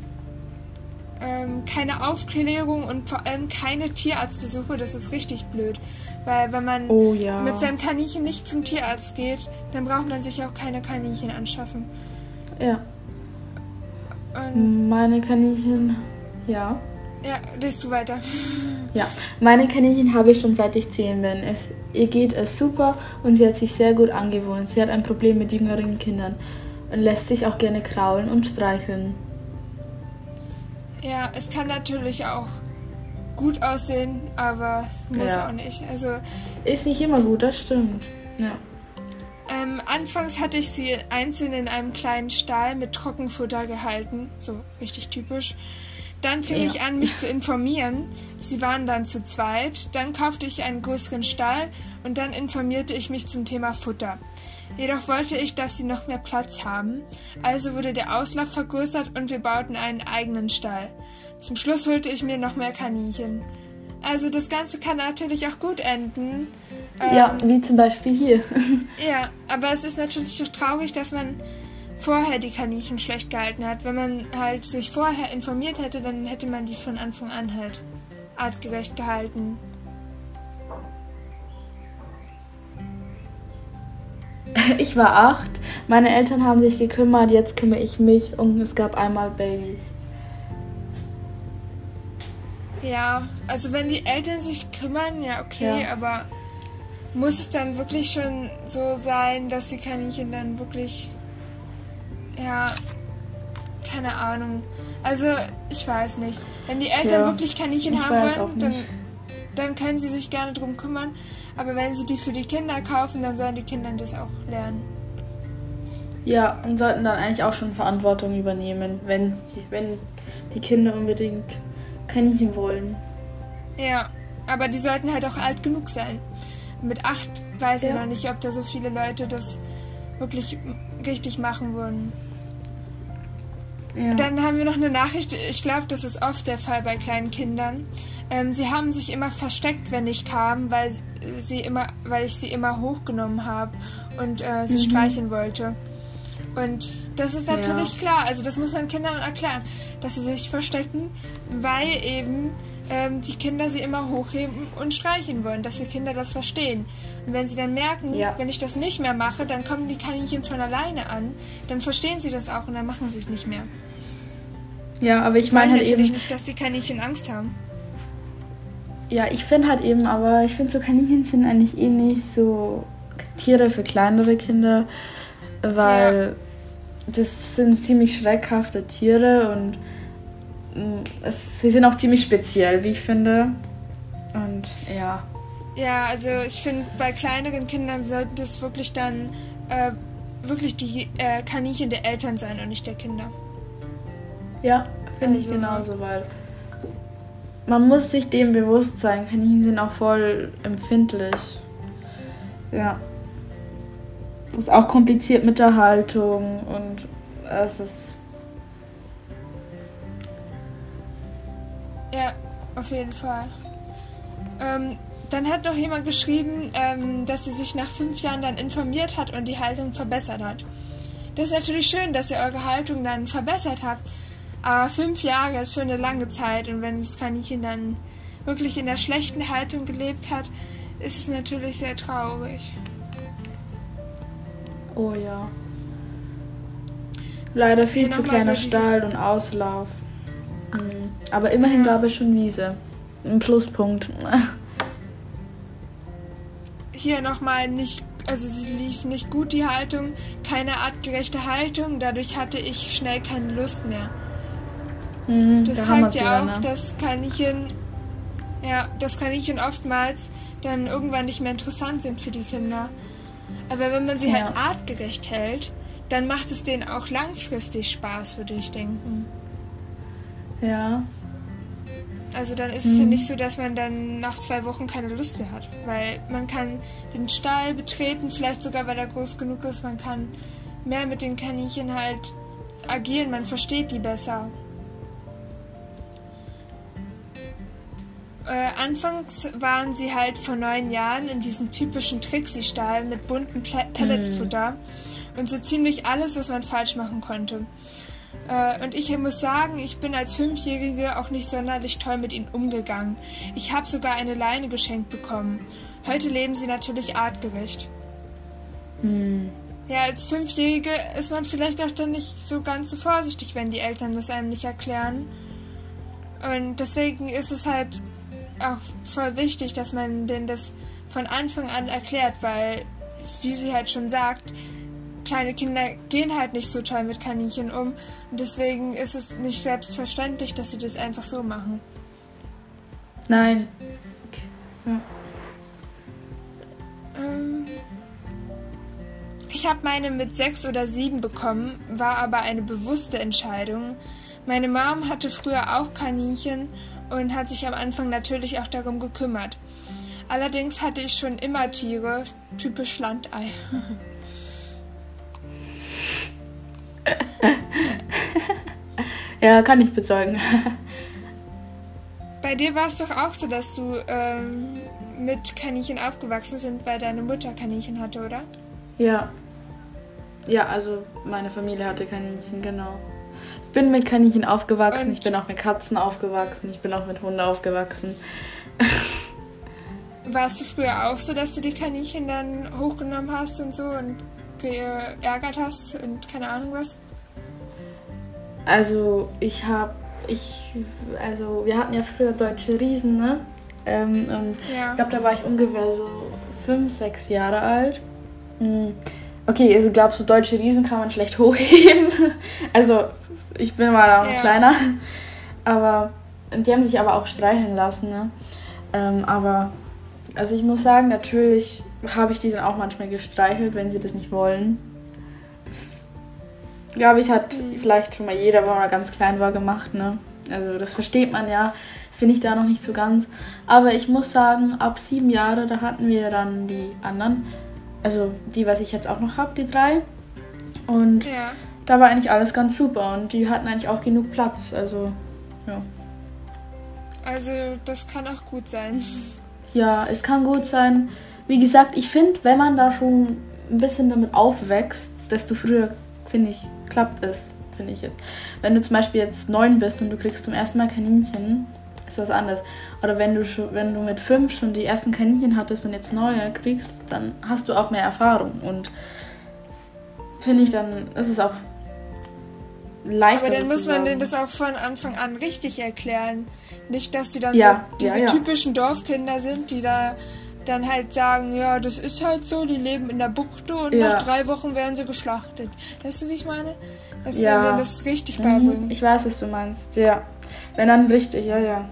Ähm, keine Aufklärung und vor allem keine Tierarztbesuche, das ist richtig blöd. Weil wenn man Oh ja. mit seinem Kaninchen nicht zum Tierarzt geht, dann braucht man sich auch keine Kaninchen anschaffen. Ja. Und Meine Kaninchen. Ja. ja, liest du weiter. Ja, meine Kaninchen habe ich schon seit ich zehn bin. Es, ihr geht es super und sie hat sich sehr gut angewohnt. Sie hat ein Problem mit jüngeren Kindern und lässt sich auch gerne kraulen und streicheln. Ja, es kann natürlich auch gut aussehen, aber muss Ja. auch nicht. Also Ist nicht immer gut, das stimmt. Ja. Ähm, anfangs hatte ich sie einzeln in einem kleinen Stall mit Trockenfutter gehalten, so richtig typisch. Dann fing Ja. ich an, mich zu informieren. Sie waren dann zu zweit. Dann kaufte ich einen größeren Stall und dann informierte ich mich zum Thema Futter. Jedoch wollte ich, dass sie noch mehr Platz haben. Also wurde der Auslauf vergrößert und wir bauten einen eigenen Stall. Zum Schluss holte ich mir noch mehr Kaninchen. Also das Ganze kann natürlich auch gut enden. ja, Ähm, wie zum Beispiel hier. ja, aber es ist natürlich auch traurig, dass man vorher die Kaninchen schlecht gehalten hat. Wenn man halt sich vorher informiert hätte, dann hätte man die von Anfang an halt artgerecht gehalten. Ich war acht, meine Eltern haben sich gekümmert, jetzt kümmere ich mich und es gab einmal Babys. Ja, also wenn die Eltern sich kümmern, ja okay, Ja. aber muss es dann wirklich schon so sein, dass die Kaninchen dann wirklich, ja, keine Ahnung. Also ich weiß nicht. Wenn die Eltern Tja, wirklich Kaninchen ich haben wollen, dann, dann können sie sich gerne drum kümmern. Aber wenn sie die für die Kinder kaufen, dann sollen die Kinder das auch lernen. Ja, und sollten dann eigentlich auch schon Verantwortung übernehmen, wenn, sie, wenn die Kinder unbedingt Kaninchen wollen. Ja, aber die sollten halt auch alt genug sein. Mit acht weiß ich Ja. noch nicht, ob da so viele Leute das wirklich richtig machen würden. Ja. Dann haben wir noch eine Nachricht, ich glaube, das ist oft der Fall bei kleinen Kindern. Ähm, sie haben sich immer versteckt, wenn ich kam, weil sie immer, weil ich sie immer hochgenommen habe und äh, sie mhm. streicheln wollte. Und das ist natürlich ja. klar, also das muss man Kindern erklären, dass sie sich verstecken, weil eben ähm, die Kinder sie immer hochheben und streichen wollen, dass die Kinder das verstehen. Und wenn sie dann merken, ja. wenn ich das nicht mehr mache, dann kommen die Kaninchen von alleine an, dann verstehen sie das auch und dann machen sie es nicht mehr. Ja, aber ich meine halt eben nicht, dass die Kaninchen Angst haben. Ja, ich finde halt eben, aber ich finde so Kaninchen sind eigentlich eh nicht so Tiere für kleinere Kinder, weil ja. Das sind ziemlich schreckhafte Tiere und mm, es, sie sind auch ziemlich speziell, wie ich finde. Und ja. Ja, also ich finde, bei kleineren Kindern sollte es wirklich dann äh, wirklich die äh, Kaninchen der Eltern sein und nicht der Kinder. Ja, finde also, ich genauso, weil man muss sich dem bewusst sein. Kaninchen sind auch voll empfindlich. Ja. Ist auch kompliziert mit der Haltung und es ist. Ja, auf jeden Fall. Ähm, dann hat noch jemand geschrieben, ähm, dass sie sich nach fünf Jahren dann informiert hat und die Haltung verbessert hat. Das ist natürlich schön, dass ihr eure Haltung dann verbessert habt. Aber fünf Jahre ist schon eine lange Zeit und wenn das Kaninchen dann wirklich in der schlechten Haltung gelebt hat, ist es natürlich sehr traurig. Oh ja. Leider viel zu kleiner so Stall und Auslauf. Hm. Aber immerhin ja. gab es schon Wiese. Ein Pluspunkt. Hier nochmal nicht, also sie lief nicht gut die Haltung, keine artgerechte Haltung, dadurch hatte ich schnell keine Lust mehr. Mhm, das da zeigt ja auch, ne? dass Kaninchen, ja, dass Kaninchen oftmals dann irgendwann nicht mehr interessant sind für die Kinder. Aber wenn man sie ja. halt artgerecht hält, dann macht es denen auch langfristig Spaß, würde ich denken. Ja. Also dann ist mhm. es ja mhm. nicht so, dass man dann nach zwei Wochen keine Lust mehr hat. Weil man kann den Stall betreten, vielleicht sogar, weil er groß genug ist. Man kann mehr mit den Kaninchen halt agieren, man versteht die besser. Äh, anfangs waren sie halt vor neun Jahren in diesem typischen Trixie-Stall mit bunten Pelletsfutter mm. und so ziemlich alles, was man falsch machen konnte. Äh, und ich muss sagen, ich bin als Fünfjährige auch nicht sonderlich toll mit ihnen umgegangen. Ich habe sogar eine Leine geschenkt bekommen. Heute leben sie natürlich artgerecht. Mm. Ja, als Fünfjährige ist man vielleicht auch dann nicht so ganz so vorsichtig, wenn die Eltern das einem nicht erklären. Und deswegen ist es halt auch voll wichtig, dass man denn das von Anfang an erklärt, weil, wie sie halt schon sagt, kleine Kinder gehen halt nicht so toll mit Kaninchen um und deswegen ist es nicht selbstverständlich, dass sie das einfach so machen. Nein. Ja. Ähm, ich habe meine mit sechs oder sieben bekommen, war aber eine bewusste Entscheidung. Meine Mom hatte früher auch Kaninchen und hat sich am Anfang natürlich auch darum gekümmert. Allerdings hatte ich schon immer Tiere, typisch Landei. ja, kann ich bezeugen. Bei dir war es doch auch so, dass du ähm, mit Kaninchen aufgewachsen sind, weil deine Mutter Kaninchen hatte, oder? Ja. Ja, also meine Familie hatte Kaninchen, genau bin mit Kaninchen aufgewachsen, und ich bin auch mit Katzen aufgewachsen, ich bin auch mit Hunden aufgewachsen. Warst du früher auch so, dass du die Kaninchen dann hochgenommen hast und so und geärgert hast und keine Ahnung was? Also ich habe, ich, also wir hatten ja früher deutsche Riesen, ne? Ähm, und ja. ich glaube, da war ich ungefähr so fünf, sechs Jahre alt. Mhm. Okay, also glaubst du, deutsche Riesen kann man schlecht hochheben? also ich bin mal auch noch ja. kleiner. Aber die haben sich aber auch streicheln lassen. Ne? Ähm, aber also ich muss sagen, natürlich habe ich die dann auch manchmal gestreichelt, wenn sie das nicht wollen. Das glaube ich, hat mhm. vielleicht schon mal jeder, wenn man ganz klein war, gemacht. Ne? Also das versteht man ja, finde ich da noch nicht so ganz. Aber ich muss sagen, ab sieben Jahre, da hatten wir dann die anderen. Also die, was ich jetzt auch noch habe, die drei. Und ja da war eigentlich alles ganz super und die hatten eigentlich auch genug Platz. Also, ja. Also, das kann auch gut sein. Ja, es kann gut sein. Wie gesagt, ich finde, wenn man da schon ein bisschen damit aufwächst, desto früher, finde ich, klappt es, finde ich jetzt. Wenn du zum Beispiel jetzt neun bist und du kriegst zum ersten Mal Kaninchen, ist was anderes. Oder wenn du schon, wenn du mit fünf schon die ersten Kaninchen hattest und jetzt neue kriegst, dann hast du auch mehr Erfahrung. Und finde ich, dann ist es auch leichter. Aber dann muss man denen das auch von Anfang an richtig erklären. Nicht, dass die dann ja, so diese ja, ja. typischen Dorfkinder sind, die da dann halt sagen, ja, das ist halt so, die leben in der Buchte und nach drei Wochen werden sie geschlachtet. Weißt du, wie ich meine? Dass ja. denen das richtig beibringen. Mhm, ich weiß, was du meinst, ja. Wenn dann richtig, ja, ja.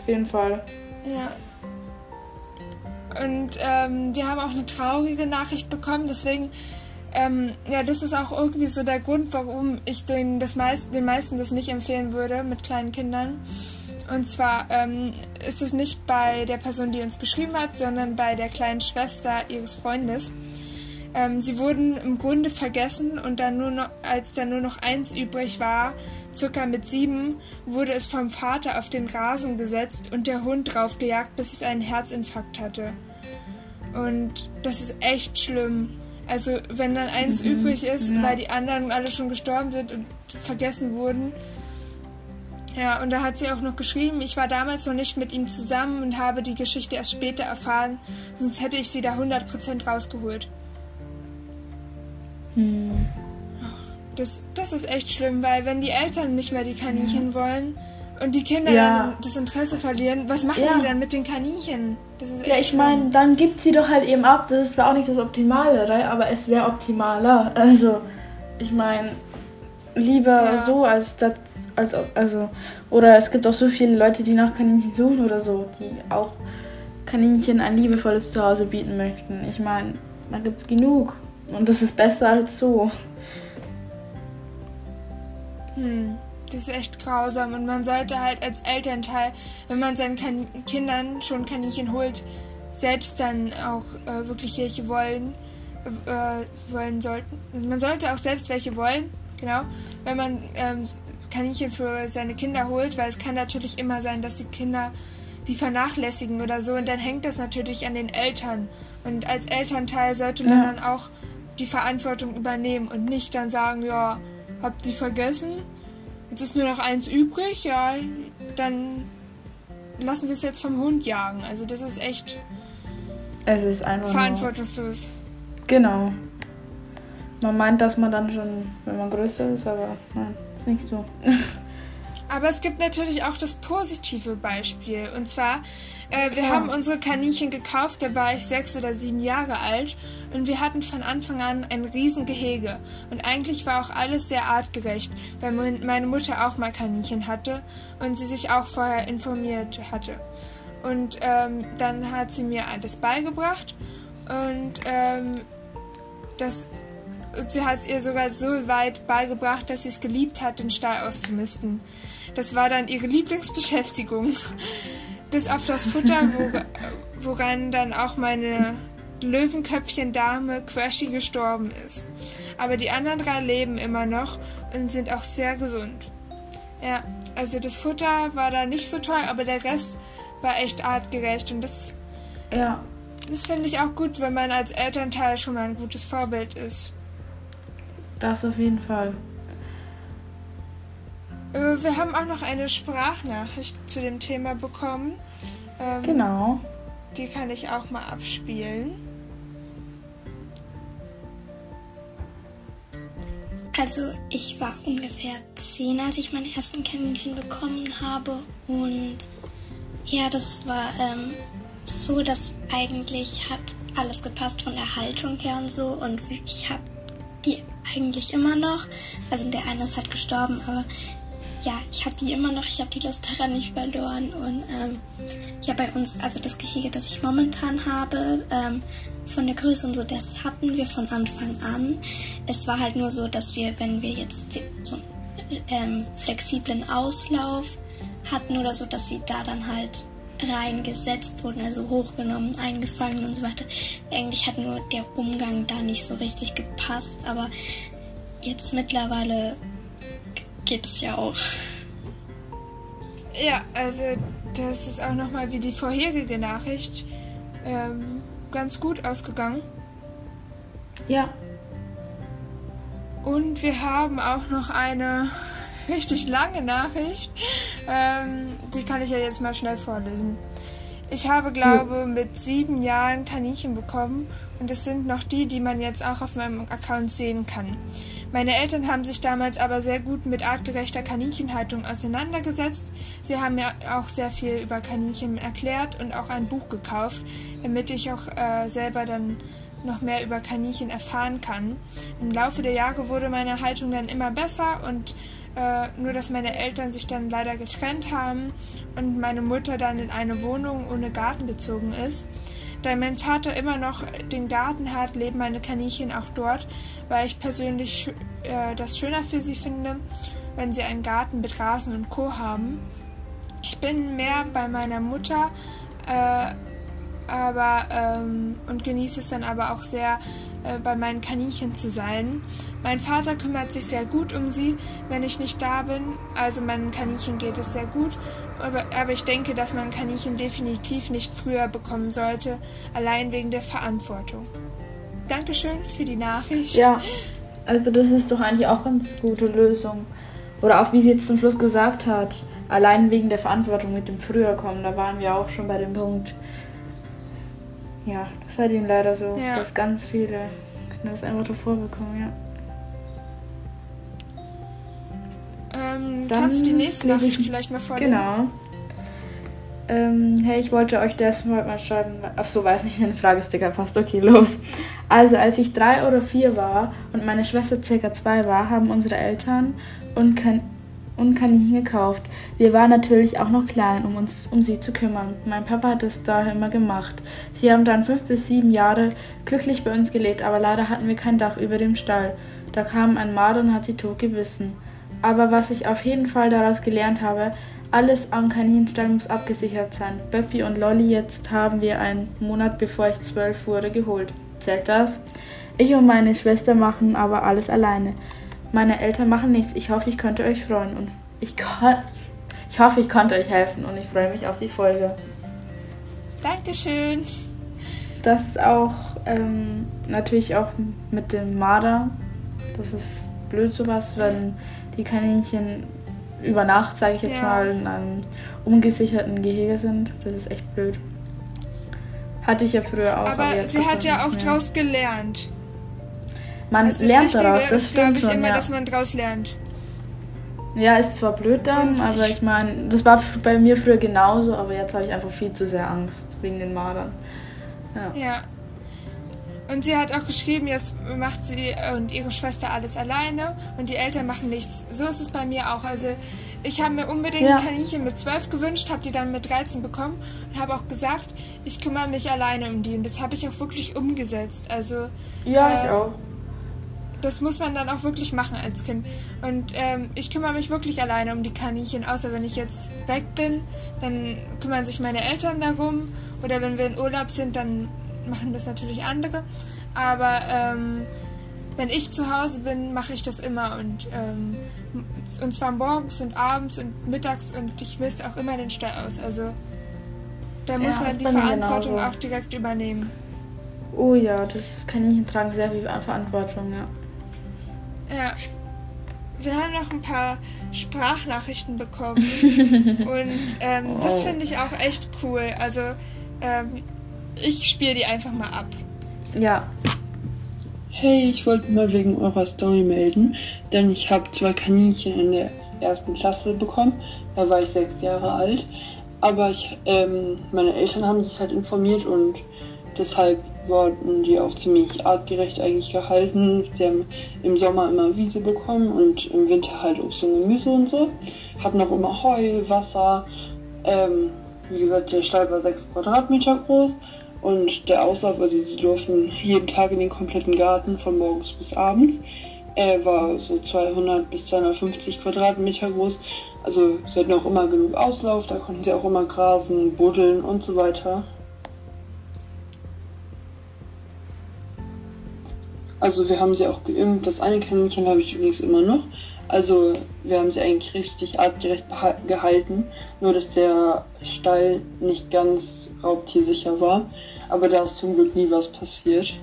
Auf jeden Fall. Ja. Und ähm, wir haben auch eine traurige Nachricht bekommen, deswegen ähm, ja, das ist auch irgendwie so der Grund, warum ich den, das meist, den meisten das nicht empfehlen würde mit kleinen Kindern. Und zwar ähm, ist es nicht bei der Person, die uns geschrieben hat, sondern bei der kleinen Schwester ihres Freundes. Ähm, sie wurden im Grunde vergessen und dann nur noch, als dann nur noch eins übrig war, circa mit sieben, wurde es vom Vater auf den Rasen gesetzt und der Hund draufgejagt, bis es einen Herzinfarkt hatte. Und das ist echt schlimm. Also wenn dann eins mhm. übrig ist, ja. weil die anderen alle schon gestorben sind und vergessen wurden. Ja, und da hat sie auch noch geschrieben, ich war damals noch nicht mit ihm zusammen und habe die Geschichte erst später erfahren, sonst hätte ich sie da 100% rausgeholt. Mhm. Das, das ist echt schlimm, weil wenn die Eltern nicht mehr die Kaninchen ja. wollen, und die Kinder ja. dann das Interesse verlieren, was machen ja. die dann mit den Kaninchen? ja, ich meine, dann gibt sie doch halt eben ab. Das ist zwar auch nicht das Optimale, aber es wäre optimaler. Also, ich meine, lieber ja. so als das, als also oder es gibt auch so viele Leute, die nach Kaninchen suchen oder so, die auch Kaninchen ein liebevolles Zuhause bieten möchten. Ich meine, da gibt es genug und das ist besser als so. Hm. Das ist echt grausam und man sollte halt als Elternteil, wenn man seinen kan Kindern schon Kaninchen holt, selbst dann auch äh, wirklich welche wollen, äh, wollen sollten. Also man sollte auch selbst welche wollen, genau, wenn man ähm, Kaninchen für seine Kinder holt, weil es kann natürlich immer sein, dass die Kinder die vernachlässigen oder so und dann hängt das natürlich an den Eltern. Und als Elternteil sollte man ja. dann auch die Verantwortung übernehmen und nicht dann sagen, ja, habt ihr vergessen? Jetzt ist nur noch eins übrig, ja, dann lassen wir es jetzt vom Hund jagen. Also das ist echt es ist einfach verantwortungslos. Genau. Man meint, dass man dann schon, wenn man größer ist, aber nein, ist nicht so. Aber es gibt natürlich auch das positive Beispiel. Und zwar, äh, wir haben unsere Kaninchen gekauft, da war ich sechs oder sieben Jahre alt. Und wir hatten von Anfang an ein Riesengehege. Und eigentlich war auch alles sehr artgerecht, weil meine Mutter auch mal Kaninchen hatte und sie sich auch vorher informiert hatte. Und ähm, dann hat sie mir alles beigebracht. Und ähm, das sie hat es ihr sogar so weit beigebracht, dass sie es geliebt hat, den Stall auszumisten. Das war dann ihre Lieblingsbeschäftigung. Bis auf das Futter, wo, woran dann auch meine Löwenköpfchen-Dame Quashi gestorben ist. Aber die anderen drei leben immer noch und sind auch sehr gesund. Ja, also das Futter war da nicht so toll, aber der Rest war echt artgerecht und das. Ja. Das finde ich auch gut, wenn man als Elternteil schon mal ein gutes Vorbild ist. Das auf jeden Fall. Äh, wir haben auch noch eine Sprachnachricht zu dem Thema bekommen. Ähm, genau. Die kann ich auch mal abspielen. Also ich war ungefähr zehn, als ich meine ersten Kaninchen bekommen habe. Und ja, das war ähm, so, dass eigentlich hat alles gepasst von der Haltung her und so. Und ich habe die eigentlich immer noch. Also der eine ist halt gestorben, aber ja, ich habe die immer noch, ich habe die Lust daran nicht verloren. Und ähm, ja, bei uns, also das Gehege, das ich momentan habe, ähm, von der Größe und so, das hatten wir von Anfang an. Es war halt nur so, dass wir, wenn wir jetzt so einen ähm, flexiblen Auslauf hatten oder so, dass sie da dann halt reingesetzt wurden, also hochgenommen, eingefangen und so weiter. Eigentlich hat nur der Umgang da nicht so richtig gepasst, aber jetzt mittlerweile geht es ja auch. Ja, also das ist auch nochmal wie die vorherige Nachricht ähm, ganz gut ausgegangen. Ja. Und wir haben auch noch eine richtig lange Nachricht. Ähm, die kann ich ja jetzt mal schnell vorlesen. Ich habe, glaube, ja. mit sieben Jahren Kaninchen bekommen und es sind noch die, die man jetzt auch auf meinem Account sehen kann. Meine Eltern haben sich damals aber sehr gut mit artgerechter Kaninchenhaltung auseinandergesetzt. Sie haben mir auch sehr viel über Kaninchen erklärt und auch ein Buch gekauft, damit ich auch äh, selber dann noch mehr über Kaninchen erfahren kann. Im Laufe der Jahre wurde meine Haltung dann immer besser und äh, nur dass meine Eltern sich dann leider getrennt haben und meine Mutter dann in eine Wohnung ohne Garten gezogen ist. Da mein Vater immer noch den Garten hat, leben meine Kaninchen auch dort, weil ich persönlich äh, das schöner für sie finde, wenn sie einen Garten mit Rasen und Co. haben. Ich bin mehr bei meiner Mutter, äh, aber ähm, und genieße es dann aber auch sehr, äh, bei meinen Kaninchen zu sein. Mein Vater kümmert sich sehr gut um sie, wenn ich nicht da bin. Also meinen Kaninchen geht es sehr gut. Aber, aber ich denke, dass man Kaninchen definitiv nicht früher bekommen sollte, allein wegen der Verantwortung. Dankeschön für die Nachricht. Ja, also das ist doch eigentlich auch ganz gute Lösung. Oder auch wie sie jetzt zum Schluss gesagt hat, allein wegen der Verantwortung mit dem Früher kommen, da waren wir auch schon bei dem Punkt, ja, das halt eben leider so, ja. dass ganz viele Kinder das einfach so vorbekommen, ja. Ähm, Dann kannst du die nächste Nachricht vielleicht mal vorlesen? Genau. Ähm, hey, ich wollte euch das mal schreiben. Achso, weiß nicht, eine Fragesticker passt. Okay, los. Also, als ich drei oder vier war und meine Schwester circa zwei war, haben unsere Eltern und kein und Kaninchen gekauft. Wir waren natürlich auch noch klein, um uns um sie zu kümmern. Mein Papa hat es daher immer gemacht. Sie haben dann fünf bis sieben Jahre glücklich bei uns gelebt, aber leider hatten wir kein Dach über dem Stall. Da kam ein Marder und hat sie tot gebissen. Aber was ich auf jeden Fall daraus gelernt habe, alles am Kaninchenstall muss abgesichert sein. Böppi und Lolly jetzt haben wir einen Monat bevor ich zwölf wurde geholt. Zählt das? Ich und meine Schwester machen aber alles alleine. Meine Eltern machen nichts. Ich hoffe, ich konnte euch freuen und ich, kann, ich hoffe, ich konnte euch helfen und ich freue mich auf die Folge. Dankeschön. Das ist auch ähm, natürlich auch mit dem Marder. Das ist blöd sowas, wenn die Kaninchen über Nacht, sage ich jetzt ja. mal, in einem ungesicherten Gehege sind. Das ist echt blöd. Hatte ich ja früher auch. Aber, aber sie hat ja auch draus gelernt. Man das lernt daraus, das stimmt schon. immer, ja. dass man daraus lernt. Ja, ist zwar blöd dann, aber ich meine, das war bei mir früher genauso, aber jetzt habe ich einfach viel zu sehr Angst wegen den Madern. Ja. ja. Und sie hat auch geschrieben, jetzt macht sie und ihre Schwester alles alleine und die Eltern machen nichts. So ist es bei mir auch. Also ich habe mir unbedingt ja. Kaninchen mit 12 gewünscht, habe die dann mit 13 bekommen und habe auch gesagt, ich kümmere mich alleine um die. Und das habe ich auch wirklich umgesetzt. Also ja, äh, ich auch das muss man dann auch wirklich machen als Kind. Und ähm, ich kümmere mich wirklich alleine um die Kaninchen, außer wenn ich jetzt weg bin, dann kümmern sich meine Eltern darum. Oder wenn wir in Urlaub sind, dann machen das natürlich andere. Aber ähm, wenn ich zu Hause bin, mache ich das immer und, ähm, und zwar morgens und abends und mittags und ich misst auch immer den Stall aus. Also da muss ja, man die Verantwortung genauso. auch direkt übernehmen. Oh ja, das Kaninchen tragen sehr viel Verantwortung, ja. Ja. Wir haben noch ein paar Sprachnachrichten bekommen. und ähm, wow. das finde ich auch echt cool. Also, ähm, ich spiele die einfach mal ab. Ja. Hey, ich wollte mal wegen eurer Story melden, denn ich habe zwei Kaninchen in der ersten Klasse bekommen. Da war ich sechs Jahre alt. Aber ich, ähm, meine Eltern haben sich halt informiert und deshalb wurden die auch ziemlich artgerecht eigentlich gehalten. Sie haben im Sommer immer Wiese bekommen und im Winter halt Obst und Gemüse und so. Hatten auch immer Heu, Wasser. Ähm, wie gesagt, der Stall war 6 Quadratmeter groß und der Auslauf, also sie durften jeden Tag in den kompletten Garten von morgens bis abends. Er war so 200 bis 250 Quadratmeter groß. Also sie hatten auch immer genug Auslauf, da konnten sie auch immer grasen, buddeln und so weiter. Also wir haben sie auch geimpft. Das eine Kaninchen habe ich übrigens immer noch. Also wir haben sie eigentlich richtig artgerecht gehalten. Nur dass der Stall nicht ganz raubtiersicher war. Aber da ist zum Glück nie was passiert.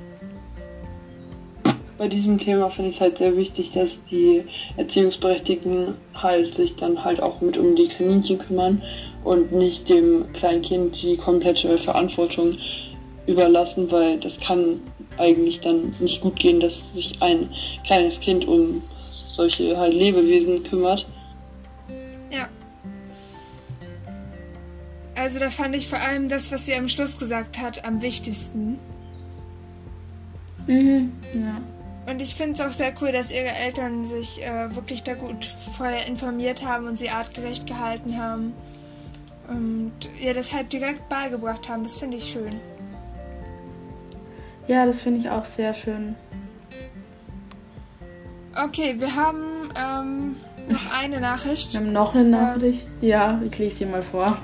Bei diesem Thema finde ich es halt sehr wichtig, dass die Erziehungsberechtigten halt sich dann halt auch mit um die Kaninchen kümmern und nicht dem kleinen Kind die komplette Verantwortung überlassen, weil das kann eigentlich dann nicht gut gehen, dass sich ein kleines Kind um solche halt Lebewesen kümmert. Also da fand ich vor allem das, was sie am Schluss gesagt hat, am wichtigsten. Mhm, ja. Und ich finde es auch sehr cool, dass ihre Eltern sich äh, wirklich da gut vorher informiert haben und sie artgerecht gehalten haben. Und ihr das halt direkt beigebracht haben. Das finde ich schön. Ja, das finde ich auch sehr schön. Okay, wir haben ähm, noch eine Nachricht. Wir haben noch eine Nachricht. Ja, ich lese sie mal vor.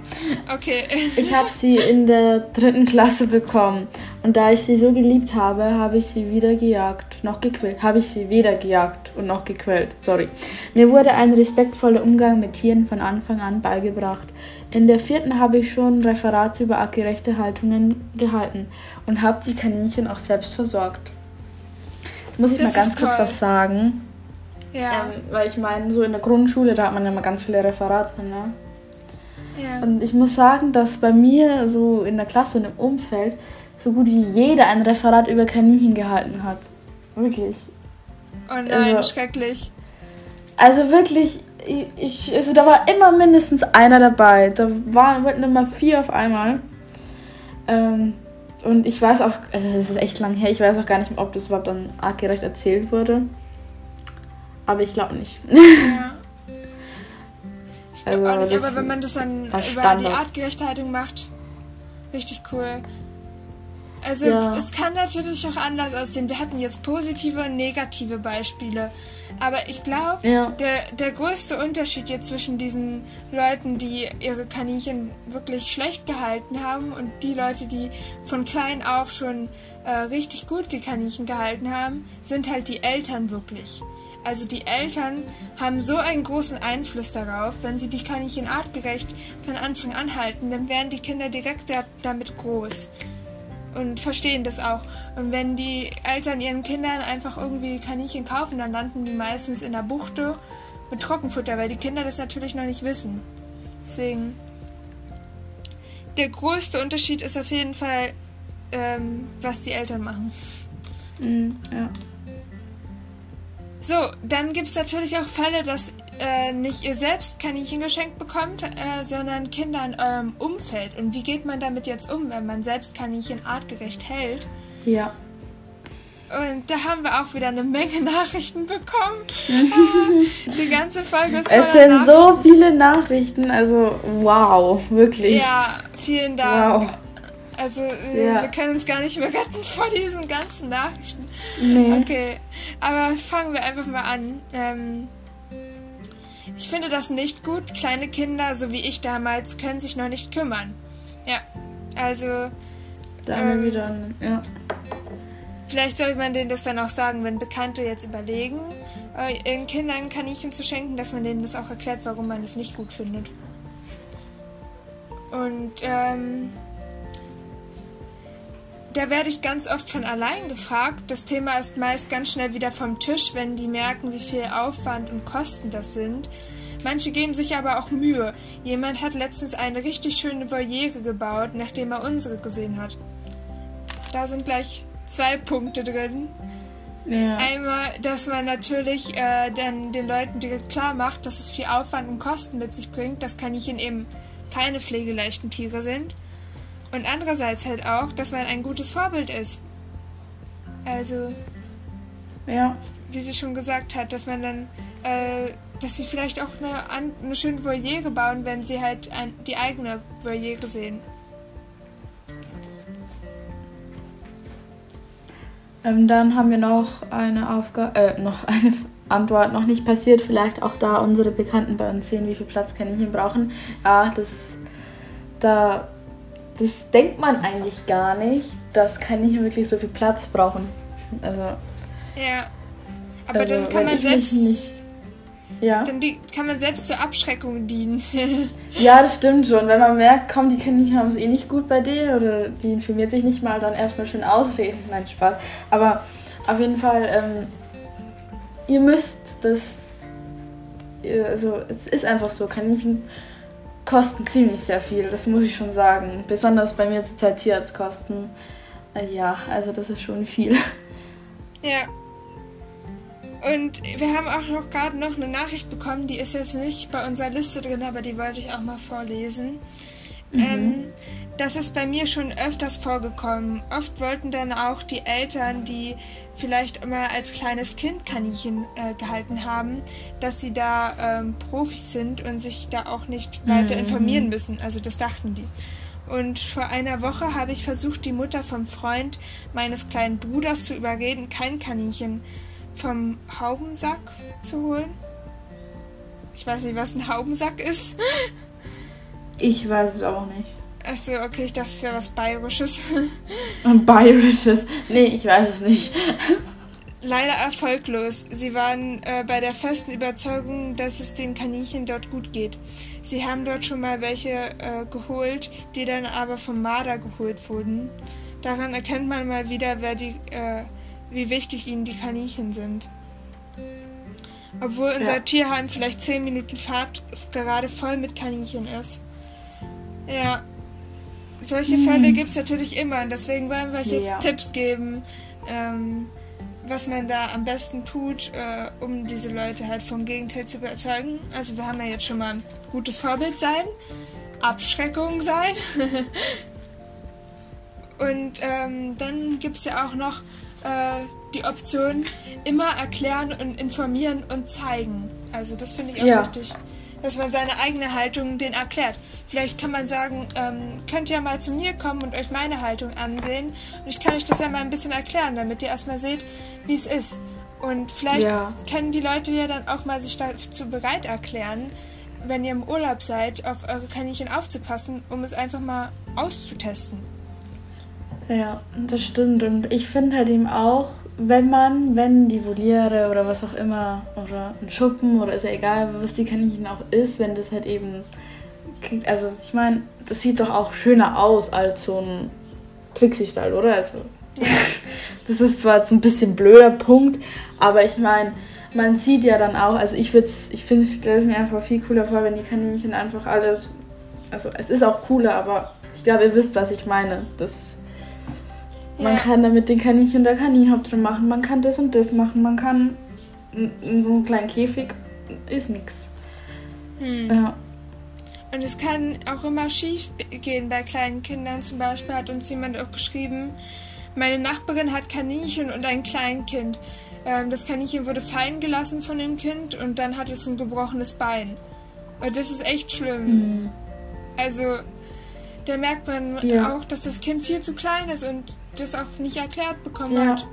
Okay. Ich habe sie in der dritten Klasse bekommen. Und da ich sie so geliebt habe, habe ich sie wieder gejagt, noch gequält. Habe ich sie weder gejagt und noch gequält. Sorry. Mir wurde ein respektvoller Umgang mit Tieren von Anfang an beigebracht. In der vierten habe ich schon Referate über artgerechte Haltungen gehalten und habe die Kaninchen auch selbst versorgt. Jetzt muss ich das mal ganz kurz was sagen. Ja. Ähm, weil ich meine, so in der Grundschule, da hat man immer ganz viele Referate, ne? Ja. Und ich muss sagen, dass bei mir so in der Klasse und im Umfeld so gut wie jeder ein Referat über Kaninchen gehalten hat. Wirklich. Oh nein, also, schrecklich. Also wirklich, ich, also da war immer mindestens einer dabei. Da waren, wollten immer vier auf einmal. Ähm, und ich weiß auch, also das ist echt lang her, ich weiß auch gar nicht, ob das überhaupt dann artgerecht erzählt wurde. Aber ich glaube nicht. Ja. also, auch nicht, aber wenn man das dann über die artgerechte Haltung macht, richtig cool. Also ja. es kann natürlich auch anders aussehen. Wir hatten jetzt positive und negative Beispiele. Aber ich glaube, ja. der, der größte Unterschied jetzt zwischen diesen Leuten, die ihre Kaninchen wirklich schlecht gehalten haben und die Leute, die von klein auf schon äh, richtig gut die Kaninchen gehalten haben, sind halt die Eltern wirklich. Also die Eltern haben so einen großen Einfluss darauf, wenn sie die Kaninchen artgerecht von Anfang an halten, dann werden die Kinder direkt damit groß und verstehen das auch. Und wenn die Eltern ihren Kindern einfach irgendwie Kaninchen kaufen, dann landen die meistens in der Buchte mit Trockenfutter, weil die Kinder das natürlich noch nicht wissen. Deswegen. Der größte Unterschied ist auf jeden Fall, ähm, was die Eltern machen. Mm, ja. So, dann gibt es natürlich auch Fälle, dass äh, nicht ihr selbst Kaninchen geschenkt bekommt, äh, sondern Kinder in eurem Umfeld. Und wie geht man damit jetzt um, wenn man selbst Kaninchen artgerecht hält? Ja. Und da haben wir auch wieder eine Menge Nachrichten bekommen. die ganze Folge ist Es sind so viele Nachrichten, also wow, wirklich. Ja, vielen Dank. Wow. Also äh, ja. wir können uns gar nicht mehr retten vor diesen ganzen Nachrichten. Nee. Okay, aber fangen wir einfach mal an. Ähm, ich finde das nicht gut. Kleine Kinder, so wie ich damals, können sich noch nicht kümmern. Ja, also. Da ähm, wieder, ja. Vielleicht sollte man denen das dann auch sagen, wenn Bekannte jetzt überlegen, äh, ihren Kindern Kaninchen zu schenken, dass man denen das auch erklärt, warum man es nicht gut findet. Und ähm, da werde ich ganz oft von allein gefragt. Das Thema ist meist ganz schnell wieder vom Tisch, wenn die merken, wie viel Aufwand und Kosten das sind. Manche geben sich aber auch Mühe. Jemand hat letztens eine richtig schöne Voliere gebaut, nachdem er unsere gesehen hat. Da sind gleich zwei Punkte drin. Ja. Einmal, dass man natürlich äh, dann den Leuten direkt klar macht, dass es viel Aufwand und Kosten mit sich bringt, dass Kaninchen eben keine pflegeleichten Tiere sind. Und andererseits halt auch, dass man ein gutes Vorbild ist. Also, ja. wie sie schon gesagt hat, dass man dann, äh, dass sie vielleicht auch eine, eine schöne Voliere bauen, wenn sie halt ein, die eigene Voliere sehen. Ähm, dann haben wir noch eine Aufgabe, äh, noch eine Antwort noch nicht passiert. Vielleicht auch da unsere Bekannten bei uns sehen, wie viel Platz Kaninchen brauchen. Ja, das, da das denkt man eigentlich gar nicht, dass Kaninchen wirklich so viel Platz brauchen. Also Ja. Aber Also, dann kann man selbst. Nicht, ja. Dann die, kann man selbst zur Abschreckung dienen. ja, das stimmt schon. Wenn man merkt, komm, die Kinder haben es eh nicht gut bei dir oder die informiert sich nicht mal, dann erstmal schön ausreden. Nein, Spaß. Aber auf jeden Fall, ähm, ihr müsst das. Also, es ist einfach so. Kaninchen kosten ziemlich sehr viel, das muss ich schon sagen. Besonders bei mir zurzeit Tierarztkosten. Äh, ja, also, das ist schon viel. Ja. Und wir haben auch noch gerade noch eine Nachricht bekommen, die ist jetzt nicht bei unserer Liste drin, aber die wollte ich auch mal vorlesen. Ähm, das ist bei mir schon öfters vorgekommen. Oft wollten dann auch die Eltern, die vielleicht immer als kleines Kind Kaninchen äh, gehalten haben, dass sie da ähm, Profis sind und sich da auch nicht weiter informieren müssen. Also das dachten die. Und vor einer Woche habe ich versucht, die Mutter vom Freund meines kleinen Bruders zu überreden, kein Kaninchen vom Haubensack zu holen. Ich weiß nicht, was ein Haubensack ist. Ich weiß es auch nicht. Achso, okay, ich dachte, es wäre was Bayerisches. Bayerisches. Nee, ich weiß es nicht. Leider erfolglos. Sie waren äh, bei der festen Überzeugung, dass es den Kaninchen dort gut geht. Sie haben dort schon mal welche äh, geholt, die dann aber vom Marder geholt wurden. Daran erkennt man mal wieder, wer die, äh, wie wichtig ihnen die Kaninchen sind. Obwohl unser Ja. Tierheim vielleicht 10 Minuten Fahrt gerade voll mit Kaninchen ist. Ja. Solche Fälle gibt es natürlich immer und deswegen wollen wir euch jetzt Ja. Tipps geben, ähm, was man da am besten tut, äh, um diese Leute halt vom Gegenteil zu überzeugen. Also wir haben ja jetzt schon mal ein gutes Vorbild sein, Abschreckung sein. Und ähm, dann gibt es ja auch noch äh, die Option, immer erklären und informieren und zeigen. Also das finde ich auch Ja. wichtig, dass man seine eigene Haltung den erklärt. Vielleicht kann man sagen, ähm, könnt ihr mal zu mir kommen und euch meine Haltung ansehen und ich kann euch das ja mal ein bisschen erklären, damit ihr erstmal seht, wie es ist. Und vielleicht Ja. können die Leute ja dann auch mal sich dazu bereit erklären, wenn ihr im Urlaub seid, auf eure Kaninchen aufzupassen, um es einfach mal auszutesten. Ja, das stimmt. Und ich finde halt eben auch, wenn man, wenn die Voliere oder was auch immer, oder ein Schuppen oder ist ja egal, was die Kaninchen auch ist, wenn das halt eben. Also, ich meine, das sieht doch auch schöner aus als so ein Trixie-Stall, oder? Also, das ist zwar jetzt ein bisschen blöder Punkt, aber ich meine, man sieht ja dann auch, also ich würde ich finde, ich stelle es mir einfach viel cooler vor, wenn die Kaninchen einfach alles. Also, es ist auch cooler, aber ich glaube, ihr wisst, was ich meine. Das man Ja. kann damit den Kaninchen oder Kaninhaupt drin machen, man kann das und das machen, man kann in, so einem kleinen Käfig ist nix. Hm. Ja. Und es kann auch immer schief gehen bei kleinen Kindern. Zum Beispiel hat uns jemand auch geschrieben, meine Nachbarin hat Kaninchen und ein Kleinkind. Ähm, das Kaninchen wurde fallen gelassen von dem Kind und dann hat es ein gebrochenes Bein. Und das ist echt schlimm. Also, da merkt man Ja. auch, dass das Kind viel zu klein ist und das auch nicht erklärt bekommen Ja. hat.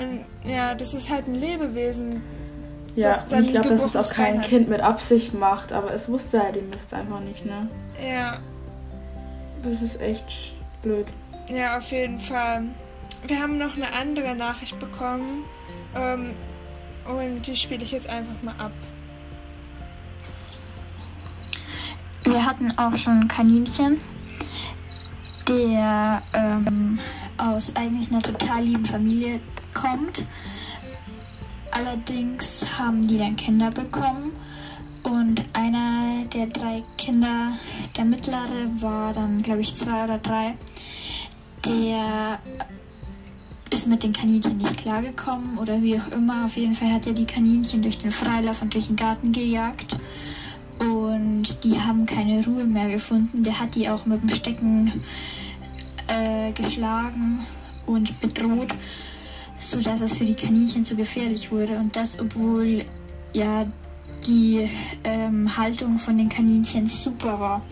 Und ja, das ist halt ein Lebewesen. Ja, Das und dann ich glaube, dass es auch kein hat. Kind mit Absicht macht, aber es wusste halt eben jetzt einfach nicht, ne? Ja, Das ist echt blöd. Ja, auf jeden Fall. Wir haben noch eine andere Nachricht bekommen. Ähm, und die spiele ich jetzt einfach mal ab. Wir hatten auch schon ein Kaninchen, der ähm, aus eigentlich einer total lieben Familie kommt. Allerdings haben die dann Kinder bekommen und einer der drei Kinder, der mittlere, war dann, glaube ich, zwei oder drei, der ist mit den Kaninchen nicht klargekommen oder wie auch immer. Auf jeden Fall hat er die Kaninchen durch den Freilauf und durch den Garten gejagt. Und die haben keine Ruhe mehr gefunden. Der hat die auch mit dem Stecken äh, geschlagen und bedroht, sodass es für die Kaninchen zu gefährlich wurde. Und das, obwohl ja die ähm, Haltung von den Kaninchen super war.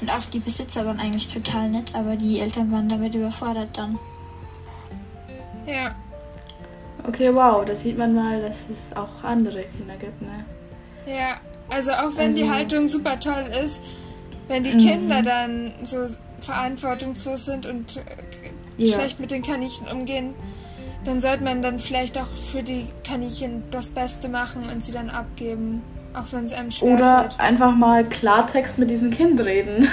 Und auch die Besitzer waren eigentlich total nett, aber die Eltern waren damit überfordert dann. Ja, Okay, wow, da sieht man mal, dass es auch andere Kinder gibt, ne? ja. Also auch wenn die Also- Haltung super toll ist, wenn die Mhm. Kinder dann so verantwortungslos sind und äh, Ja. schlecht mit den Kaninchen umgehen, dann sollte man dann vielleicht auch für die Kaninchen das Beste machen und sie dann abgeben, auch wenn es einem schwer Oder fällt. einfach mal Klartext mit diesem Kind reden.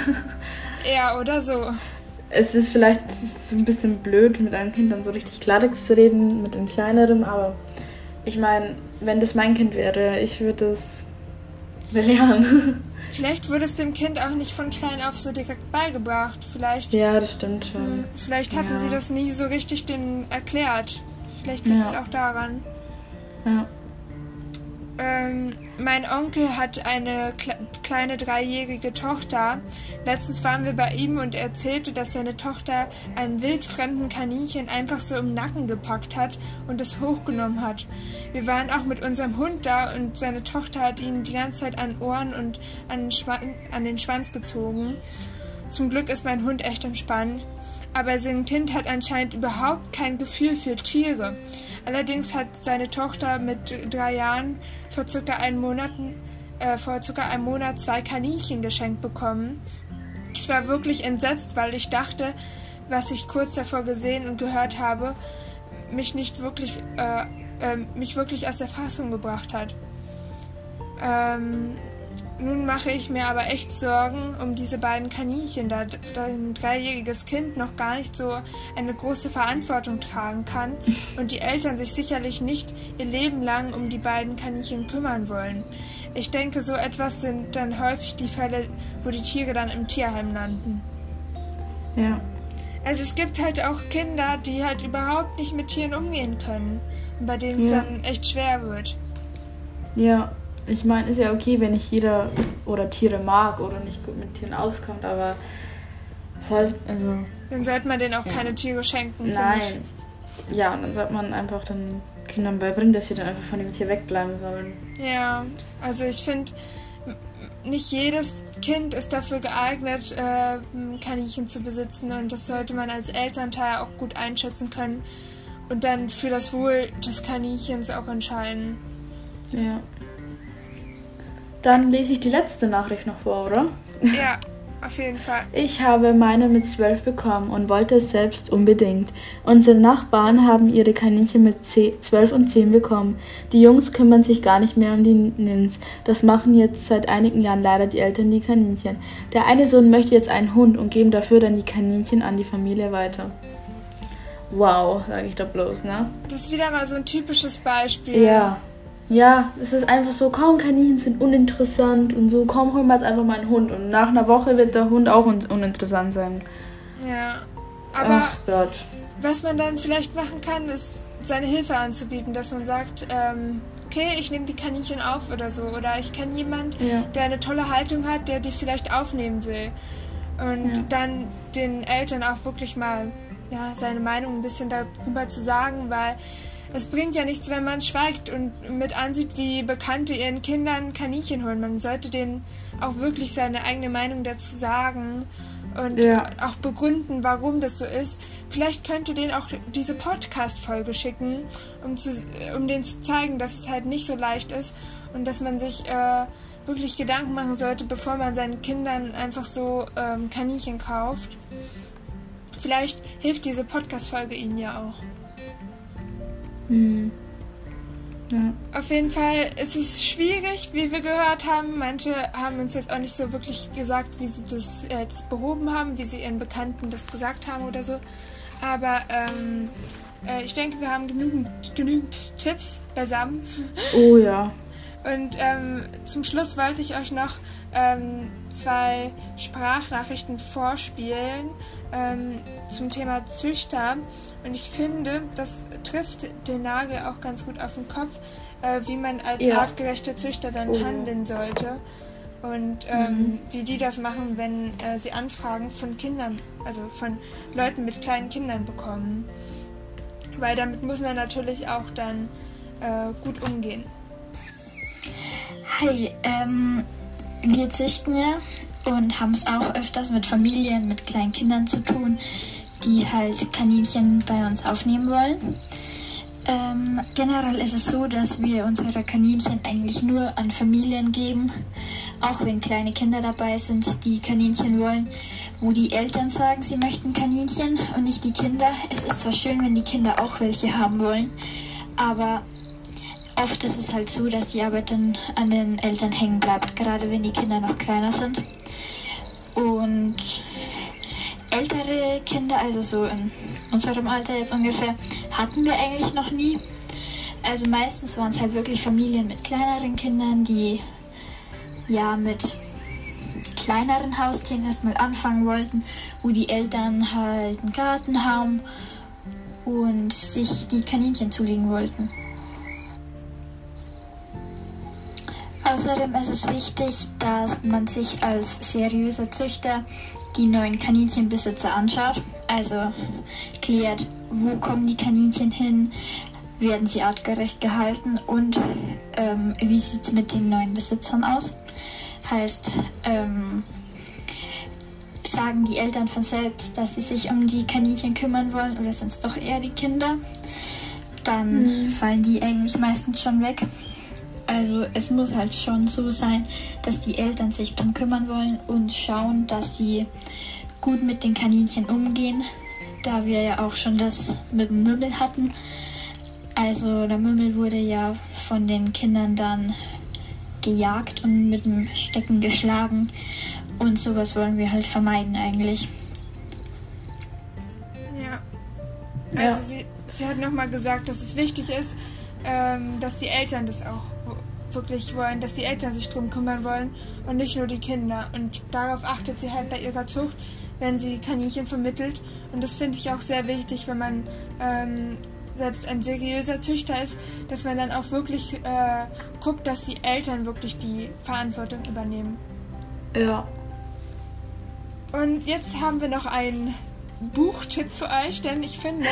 Ja, oder so. Es ist vielleicht es ist ein bisschen blöd, mit einem Kind dann so richtig Klartext zu reden, mit einem kleineren, aber ich meine, wenn das mein Kind wäre, ich würde es belehren. Vielleicht wurde es dem Kind auch nicht von klein auf so direkt beigebracht. Vielleicht, ja, das stimmt schon. hm, vielleicht hatten Ja. sie das nie so richtig denen erklärt. Vielleicht liegt Ja. es auch daran. Ja. Ähm, mein Onkel hat eine kle kleine dreijährige Tochter. Letztens waren wir bei ihm und er erzählte, dass seine Tochter einen wildfremden Kaninchen einfach so im Nacken gepackt hat und es hochgenommen hat. Wir waren auch mit unserem Hund da und seine Tochter hat ihm die ganze Zeit an Ohren und an den, an den Schwanz gezogen. Zum Glück ist mein Hund echt entspannt. Aber sein Kind hat anscheinend überhaupt kein Gefühl für Tiere. Allerdings hat seine Tochter mit drei Jahren vor circa einem Monat, äh, vor circa einem Monat zwei Kaninchen geschenkt bekommen. Ich war wirklich entsetzt, weil ich dachte, was ich kurz davor gesehen und gehört habe, mich nicht wirklich, äh, äh, mich wirklich aus der Fassung gebracht hat. Ähm, nun mache ich mir aber echt Sorgen um diese beiden Kaninchen, da, da ein dreijähriges Kind noch gar nicht so eine große Verantwortung tragen kann und die Eltern sich sicherlich nicht ihr Leben lang um die beiden Kaninchen kümmern wollen. Ich denke, so etwas sind dann häufig die Fälle, wo die Tiere dann im Tierheim landen. Ja. Also es gibt halt auch Kinder, die halt überhaupt nicht mit Tieren umgehen können und bei denen es Ja. dann echt schwer wird. Ja, ich meine, ist ja okay, wenn nicht jeder oder Tiere mag oder nicht gut mit Tieren auskommt, aber es halt, also, Dann sollte man denen auch Ja. keine Tiere schenken. nein. Ja, und dann sollte man einfach den Kindern beibringen, dass sie dann einfach von dem Tier wegbleiben sollen. Ja, also ich finde, nicht jedes Kind ist dafür geeignet, äh, Kaninchen zu besitzen und das sollte man als Elternteil auch gut einschätzen können und dann für das Wohl des Kaninchens auch entscheiden. Ja. Dann lese ich die letzte Nachricht noch vor, oder? Ja, auf jeden Fall. Ich habe meine mit zwölf bekommen und wollte es selbst unbedingt. Unsere Nachbarn haben ihre Kaninchen mit 10 12 und 10 bekommen. Die Jungs kümmern sich gar nicht mehr um die Nins. Das machen jetzt seit einigen Jahren leider die Eltern die Kaninchen. Der eine Sohn möchte jetzt einen Hund und geben dafür dann die Kaninchen an die Familie weiter. Wow, sage ich da bloß, ne? Das ist wieder mal so ein typisches Beispiel. Ja. Ja, es ist einfach so, kaum Kaninchen sind uninteressant und so, komm, holen wir jetzt einfach mal einen Hund. Und nach einer Woche wird der Hund auch un uninteressant sein. Ja. Aber was man dann vielleicht machen kann, ist seine Hilfe anzubieten, dass man sagt, ähm, okay, ich nehme die Kaninchen auf oder so. Oder ich kenne jemanden, Ja. der eine tolle Haltung hat, der die vielleicht aufnehmen will. Und Ja. dann den Eltern auch wirklich mal ja, seine Meinung ein bisschen darüber zu sagen, weil es bringt ja nichts, wenn man schweigt und mit ansieht, wie Bekannte ihren Kindern Kaninchen holen. Man sollte denen auch wirklich seine eigene Meinung dazu sagen und Ja. auch begründen, warum das so ist. Vielleicht könnte denen auch diese Podcast-Folge schicken, um, zu, um denen zu zeigen, dass es halt nicht so leicht ist und dass man sich äh, wirklich Gedanken machen sollte, bevor man seinen Kindern einfach so ähm, Kaninchen kauft. Vielleicht hilft diese Podcast-Folge ihnen ja auch. Hm. Ja. Auf jeden Fall ist es schwierig, wie wir gehört haben. Manche haben uns jetzt auch nicht so wirklich gesagt, wie sie das jetzt behoben haben, wie sie ihren Bekannten das gesagt haben oder so. Aber ähm, äh, ich denke, wir haben genügend, genügend Tipps beisammen. Oh ja. Und ähm, zum Schluss wollte ich euch noch ähm, zwei Sprachnachrichten vorspielen ähm, zum Thema Züchter. Und ich finde, das trifft den Nagel auch ganz gut auf den Kopf, äh, wie man als Ja. artgerechter Züchter dann Oh handeln sollte. Und ähm, wie die das machen, wenn äh, sie Anfragen von Kindern, also von Leuten mit kleinen Kindern bekommen. Weil damit muss man natürlich auch dann äh, gut umgehen. Hi, ähm, wir züchten ja und haben es auch öfters mit Familien, mit kleinen Kindern zu tun, die halt Kaninchen bei uns aufnehmen wollen. Ähm, generell ist es so, dass wir unsere Kaninchen eigentlich nur an Familien geben, auch wenn kleine Kinder dabei sind, die Kaninchen wollen, wo die Eltern sagen, sie möchten Kaninchen und nicht die Kinder. Es ist zwar schön, wenn die Kinder auch welche haben wollen, aber oft ist es halt so, dass die Arbeit dann an den Eltern hängen bleibt, gerade wenn die Kinder noch kleiner sind. Und ältere Kinder, also so in unserem Alter jetzt ungefähr, hatten wir eigentlich noch nie. Also meistens waren es halt wirklich Familien mit kleineren Kindern, die ja mit kleineren Haustieren erstmal anfangen wollten, wo die Eltern halt einen Garten haben und sich die Kaninchen zulegen wollten. Außerdem ist es wichtig, dass man sich als seriöser Züchter die neuen Kaninchenbesitzer anschaut. Also klärt, wo kommen die Kaninchen hin, werden sie artgerecht gehalten und ähm, wie sieht es mit den neuen Besitzern aus. Heißt, ähm, sagen die Eltern von selbst, dass sie sich um die Kaninchen kümmern wollen oder sind es doch eher die Kinder, dann mhm. fallen die eigentlich meistens schon weg. Also es muss halt schon so sein, dass die Eltern sich darum kümmern wollen und schauen, dass sie gut mit den Kaninchen umgehen, da wir ja auch schon das mit dem Mümmel hatten. Also der Mümmel wurde ja von den Kindern dann gejagt und mit dem Stecken geschlagen und sowas wollen wir halt vermeiden eigentlich. Ja. Also ja. sie, sie hat nochmal gesagt, dass es wichtig ist, ähm, dass die Eltern das auch wirklich wollen, dass die Eltern sich drum kümmern wollen und nicht nur die Kinder. Und darauf achtet sie halt bei ihrer Zucht, wenn sie Kaninchen vermittelt. Und das finde ich auch sehr wichtig, wenn man ähm, selbst ein seriöser Züchter ist, dass man dann auch wirklich äh, guckt, dass die Eltern wirklich die Verantwortung übernehmen. Ja. Und jetzt haben wir noch einen Buchtipp für euch, denn ich finde,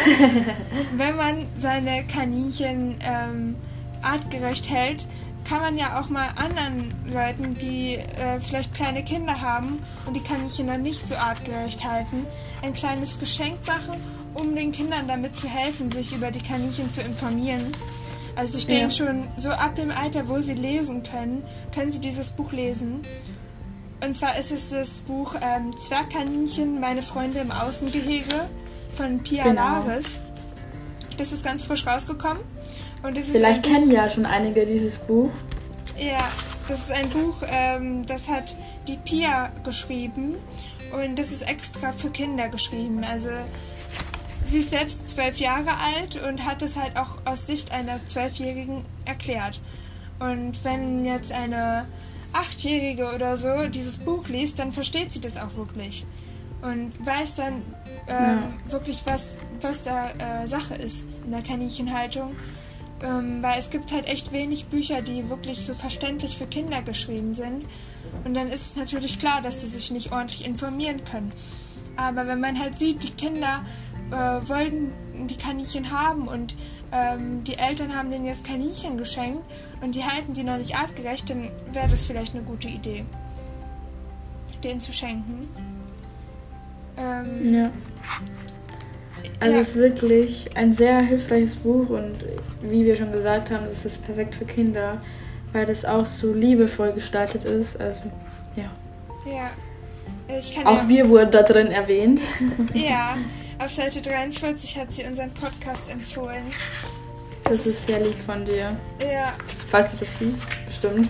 wenn man seine Kaninchen ähm, artgerecht hält, kann man ja auch mal anderen Leuten, die äh, vielleicht kleine Kinder haben und die Kaninchen noch nicht so artgerecht halten, ein kleines Geschenk machen, um den Kindern damit zu helfen, sich über die Kaninchen zu informieren. Also ich denke ja. schon, so ab dem Alter, wo sie lesen können, können sie dieses Buch lesen. Und zwar ist es das Buch ähm, Zwergkaninchen, meine Freunde im Außengehege von Pia genau. Laris. Das ist ganz frisch rausgekommen. Vielleicht kennen Buch, ja schon einige dieses Buch. Ja, das ist ein Buch, ähm, das hat die Pia geschrieben und das ist extra für Kinder geschrieben. Also sie ist selbst zwölf Jahre alt und hat es halt auch aus Sicht einer Zwölfjährigen erklärt. Und wenn jetzt eine Achtjährige oder so dieses Buch liest, dann versteht sie das auch wirklich und weiß dann ähm, ja. wirklich, was, was da äh, Sache ist in der Kaninchenhaltung ähm, weil es gibt halt echt wenig Bücher, die wirklich so verständlich für Kinder geschrieben sind. Und dann ist es natürlich klar, dass sie sich nicht ordentlich informieren können. Aber wenn man halt sieht, die Kinder äh, wollten die Kaninchen haben und ähm, die Eltern haben denen jetzt Kaninchen geschenkt und die halten die noch nicht artgerecht, dann wäre das vielleicht eine gute Idee, denen zu schenken. Ähm, ja. Also ja. es ist wirklich ein sehr hilfreiches Buch und wie wir schon gesagt haben, es ist perfekt für Kinder, weil das auch so liebevoll gestaltet ist. Also ja. Ja. auch ja wir wurden da drin erwähnt. Ja, auf Seite 43 hat sie unseren Podcast empfohlen. Das, ist sehr lieb von dir. Ja. Falls du das siehst, bestimmt.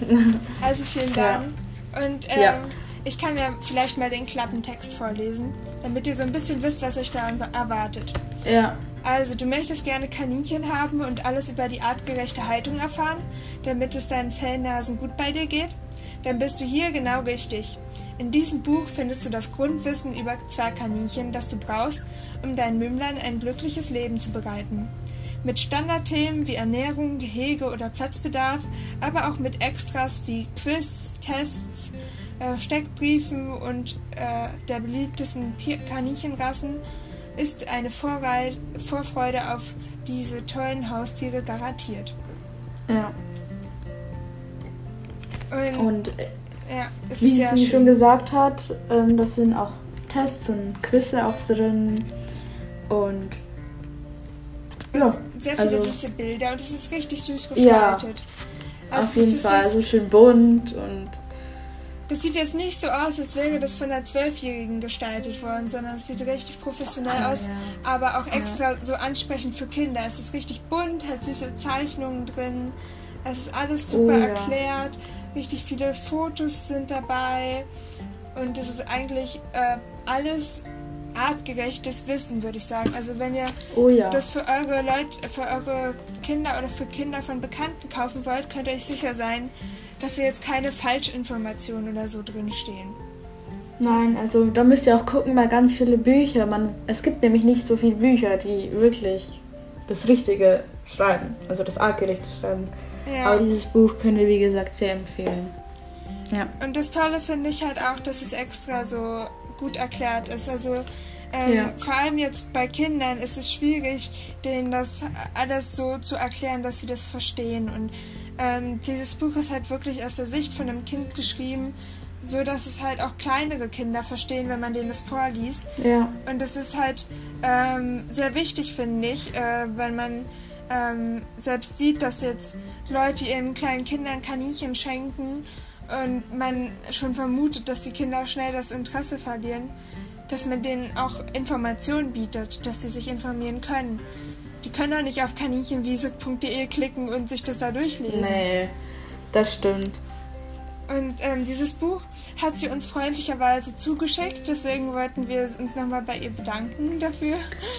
Also vielen Dank. Ja. Und ähm, ja. Ich kann ja vielleicht mal den Klappentext vorlesen damit ihr so ein bisschen wisst, was euch da erwartet. Ja. Also, du möchtest gerne Kaninchen haben und alles über die artgerechte Haltung erfahren, damit es deinen Fellnasen gut bei dir geht? Dann bist du hier genau richtig. In diesem Buch findest du das Grundwissen über Zwergkaninchen, das du brauchst, um deinen Mümmlein ein glückliches Leben zu bereiten. Mit Standardthemen wie Ernährung, Gehege oder Platzbedarf, aber auch mit Extras wie Quiz, Tests, äh, Steckbriefen und äh, der beliebtesten Tier Kaninchenrassen ist eine Vorrei Vorfreude auf diese tollen Haustiere garantiert. Ja. Und, und äh, ja, wie sie schön. schon gesagt hat, ähm, das sind auch Tests und Quizze auch drin und ja. sehr viele Also- süße Bilder und es ist richtig süß Ja. gestaltet. Auf jeden Fall, so schön bunt und das sieht jetzt nicht so aus, als wäre das von einer Zwölfjährigen gestaltet worden, sondern es sieht richtig professionell Ah, aus, aber auch extra so ansprechend für Kinder. Es ist richtig bunt, hat süße Zeichnungen drin. Es ist alles super Oh, ja. erklärt. Richtig viele Fotos sind dabei. Und es ist eigentlich äh, alles artgerechtes Wissen, würde ich sagen. Also wenn ihr oh ja. das für eure Leute, für eure Kinder oder für Kinder von Bekannten kaufen wollt, könnt ihr euch sicher sein, dass hier jetzt keine Falschinformationen oder so drin stehen. Nein, also da müsst ihr auch gucken bei ganz viele Bücher. Man, es gibt nämlich nicht so viele Bücher, die wirklich das Richtige schreiben, also das artgerechte schreiben. Ja. Aber dieses Buch können wir, wie gesagt, sehr empfehlen. Ja. Und das Tolle finde ich halt auch, dass es extra so gut erklärt ist. Also ähm, Ja. vor allem jetzt bei Kindern ist es schwierig, denen das alles so zu erklären, dass sie das verstehen. Und ähm, dieses Buch ist halt wirklich aus der Sicht von einem Kind geschrieben, so dass es halt auch kleinere Kinder verstehen, wenn man denen das vorliest. Ja. Und das ist halt ähm, sehr wichtig, finde ich, äh, wenn man ähm, selbst sieht, dass jetzt Leute ihren kleinen Kindern Kaninchen schenken und man schon vermutet, dass die Kinder schnell das Interesse verlieren, dass man denen auch Informationen bietet, dass sie sich informieren können. Die können doch nicht auf kaninchenwiese.de klicken und sich das da durchlesen. Nee, das stimmt. Und ähm, dieses Buch hat sie uns freundlicherweise zugeschickt, deswegen wollten wir uns nochmal bei ihr bedanken dafür.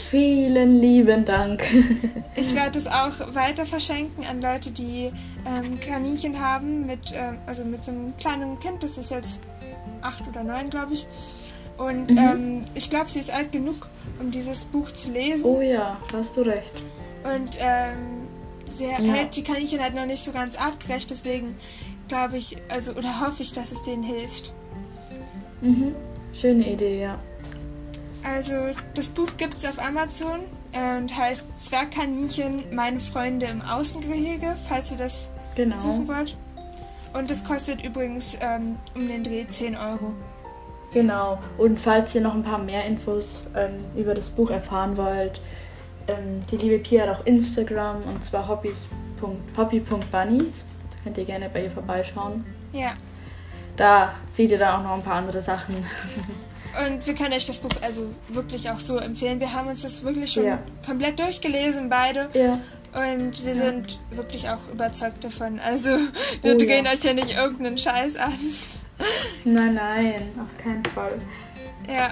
Vielen lieben Dank. Ich werde es auch weiter verschenken an Leute, die ähm, Kaninchen haben, mit, ähm, also mit so einem kleinen Kind, das ist jetzt acht oder neun, glaube ich. Und ähm, ich glaube, sie ist alt genug, um dieses Buch zu lesen. Oh ja, hast du recht. Und ähm, sie hält die Kaninchen halt noch nicht so ganz artgerecht, deswegen glaube ich, also oder hoffe ich, dass es denen hilft. Mhm. Schöne Idee, ja. Also, das Buch gibt es auf Amazon äh, und heißt Zwergkaninchen, meine Freunde im Außengehege, falls ihr das Genau. suchen wollt. Und es kostet übrigens ähm, um den Dreh 10 Euro. Genau. Und falls ihr noch ein paar mehr Infos ähm, über das Buch erfahren wollt, ähm, die liebe Pia hat auch Instagram und zwar hobby.bunnies. Da könnt ihr gerne bei ihr vorbeischauen. Ja. Da seht ihr dann auch noch ein paar andere Sachen. Und wir können euch das Buch also wirklich auch so empfehlen. Wir haben uns das wirklich schon Ja. komplett durchgelesen, beide. Ja. Und wir sind wirklich auch überzeugt davon. Also, wir Oh ja. drehen euch ja nicht irgendeinen Scheiß an. Nein, nein, auf keinen Fall. Ja.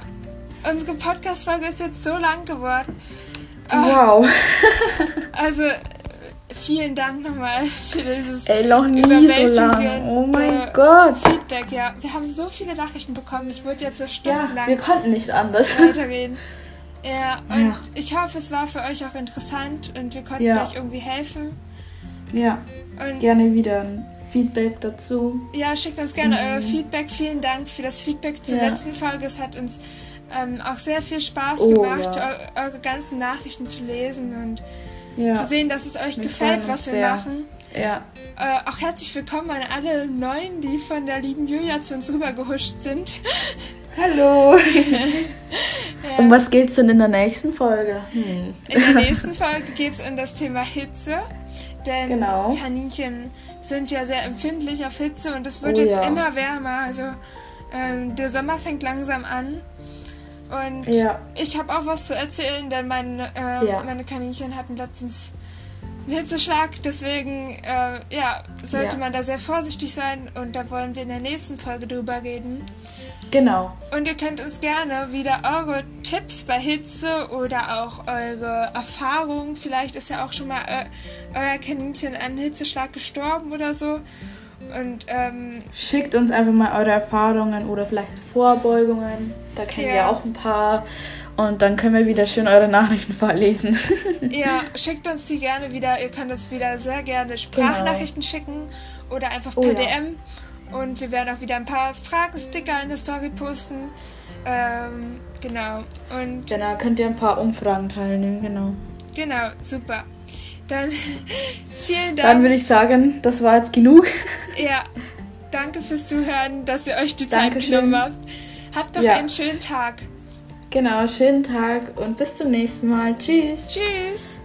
Unsere Podcast-Folge ist jetzt so lang geworden. Ah, Wow. Also, vielen Dank nochmal für dieses Ey, noch nie so lang. Oh mein äh, Gott. Feedback. Ja, wir haben so viele Nachrichten bekommen. Ich würde jetzt so Ja, stundenlang wir konnten nicht anders. weiterreden. Ja, und Ja. ich hoffe, es war für euch auch interessant und wir konnten Ja. euch irgendwie helfen. Ja, Und gerne wieder ein Feedback dazu. ja, schickt uns gerne euer Feedback. Vielen Dank für das Feedback zur Mhm. Ja. letzten Folge. Es hat uns ähm, auch sehr viel Spaß Oh, gemacht, ja. eu eure ganzen Nachrichten zu lesen und Ja. zu sehen, dass es euch Wir gefällt, was wir sehr. machen. Ja. Äh, auch herzlich willkommen an alle Neuen, die von der lieben Julia zu uns rübergehuscht sind. Hallo. Ja. Um was geht's denn in der nächsten Folge? Hm. In der nächsten Folge geht es um das Thema Hitze. Denn Genau. Kaninchen sind ja sehr empfindlich auf Hitze und es wird Oh jetzt ja. immer wärmer. Also ähm, der Sommer fängt langsam an. Und Ja. ich habe auch was zu erzählen, denn meine, äh, Ja. meine Kaninchen hatten letztens einen Hitzeschlag. Deswegen äh, ja, sollte man da sehr vorsichtig sein. Und da wollen wir in der nächsten Folge drüber reden. Genau. Und ihr könnt uns gerne wieder eure Tipps bei Hitze oder auch eure Erfahrungen. Vielleicht ist ja auch schon mal eu euer Kaninchen an Hitzeschlag gestorben oder so. Und ähm, Schickt uns einfach mal eure Erfahrungen oder vielleicht Vorbeugungen. Da kennen Ja. wir auch ein paar. Und dann können wir wieder schön eure Nachrichten vorlesen. ja, schickt uns die gerne wieder. Ihr könnt uns wieder sehr gerne Sprachnachrichten schicken oder einfach Genau. Oh per ja. DM. Und wir werden auch wieder ein paar Fragensticker in der Story posten. Ähm, genau. Und genau, könnt ihr ein paar Umfragen teilnehmen, genau. Genau, super. Dann vielen Dank. Dann würde ich sagen, das war jetzt genug. Ja, danke fürs Zuhören, dass ihr euch die Dankeschön. Zeit genommen habt. Habt doch ja. einen schönen Tag. Genau, schönen Tag und bis zum nächsten Mal. Tschüss. Tschüss.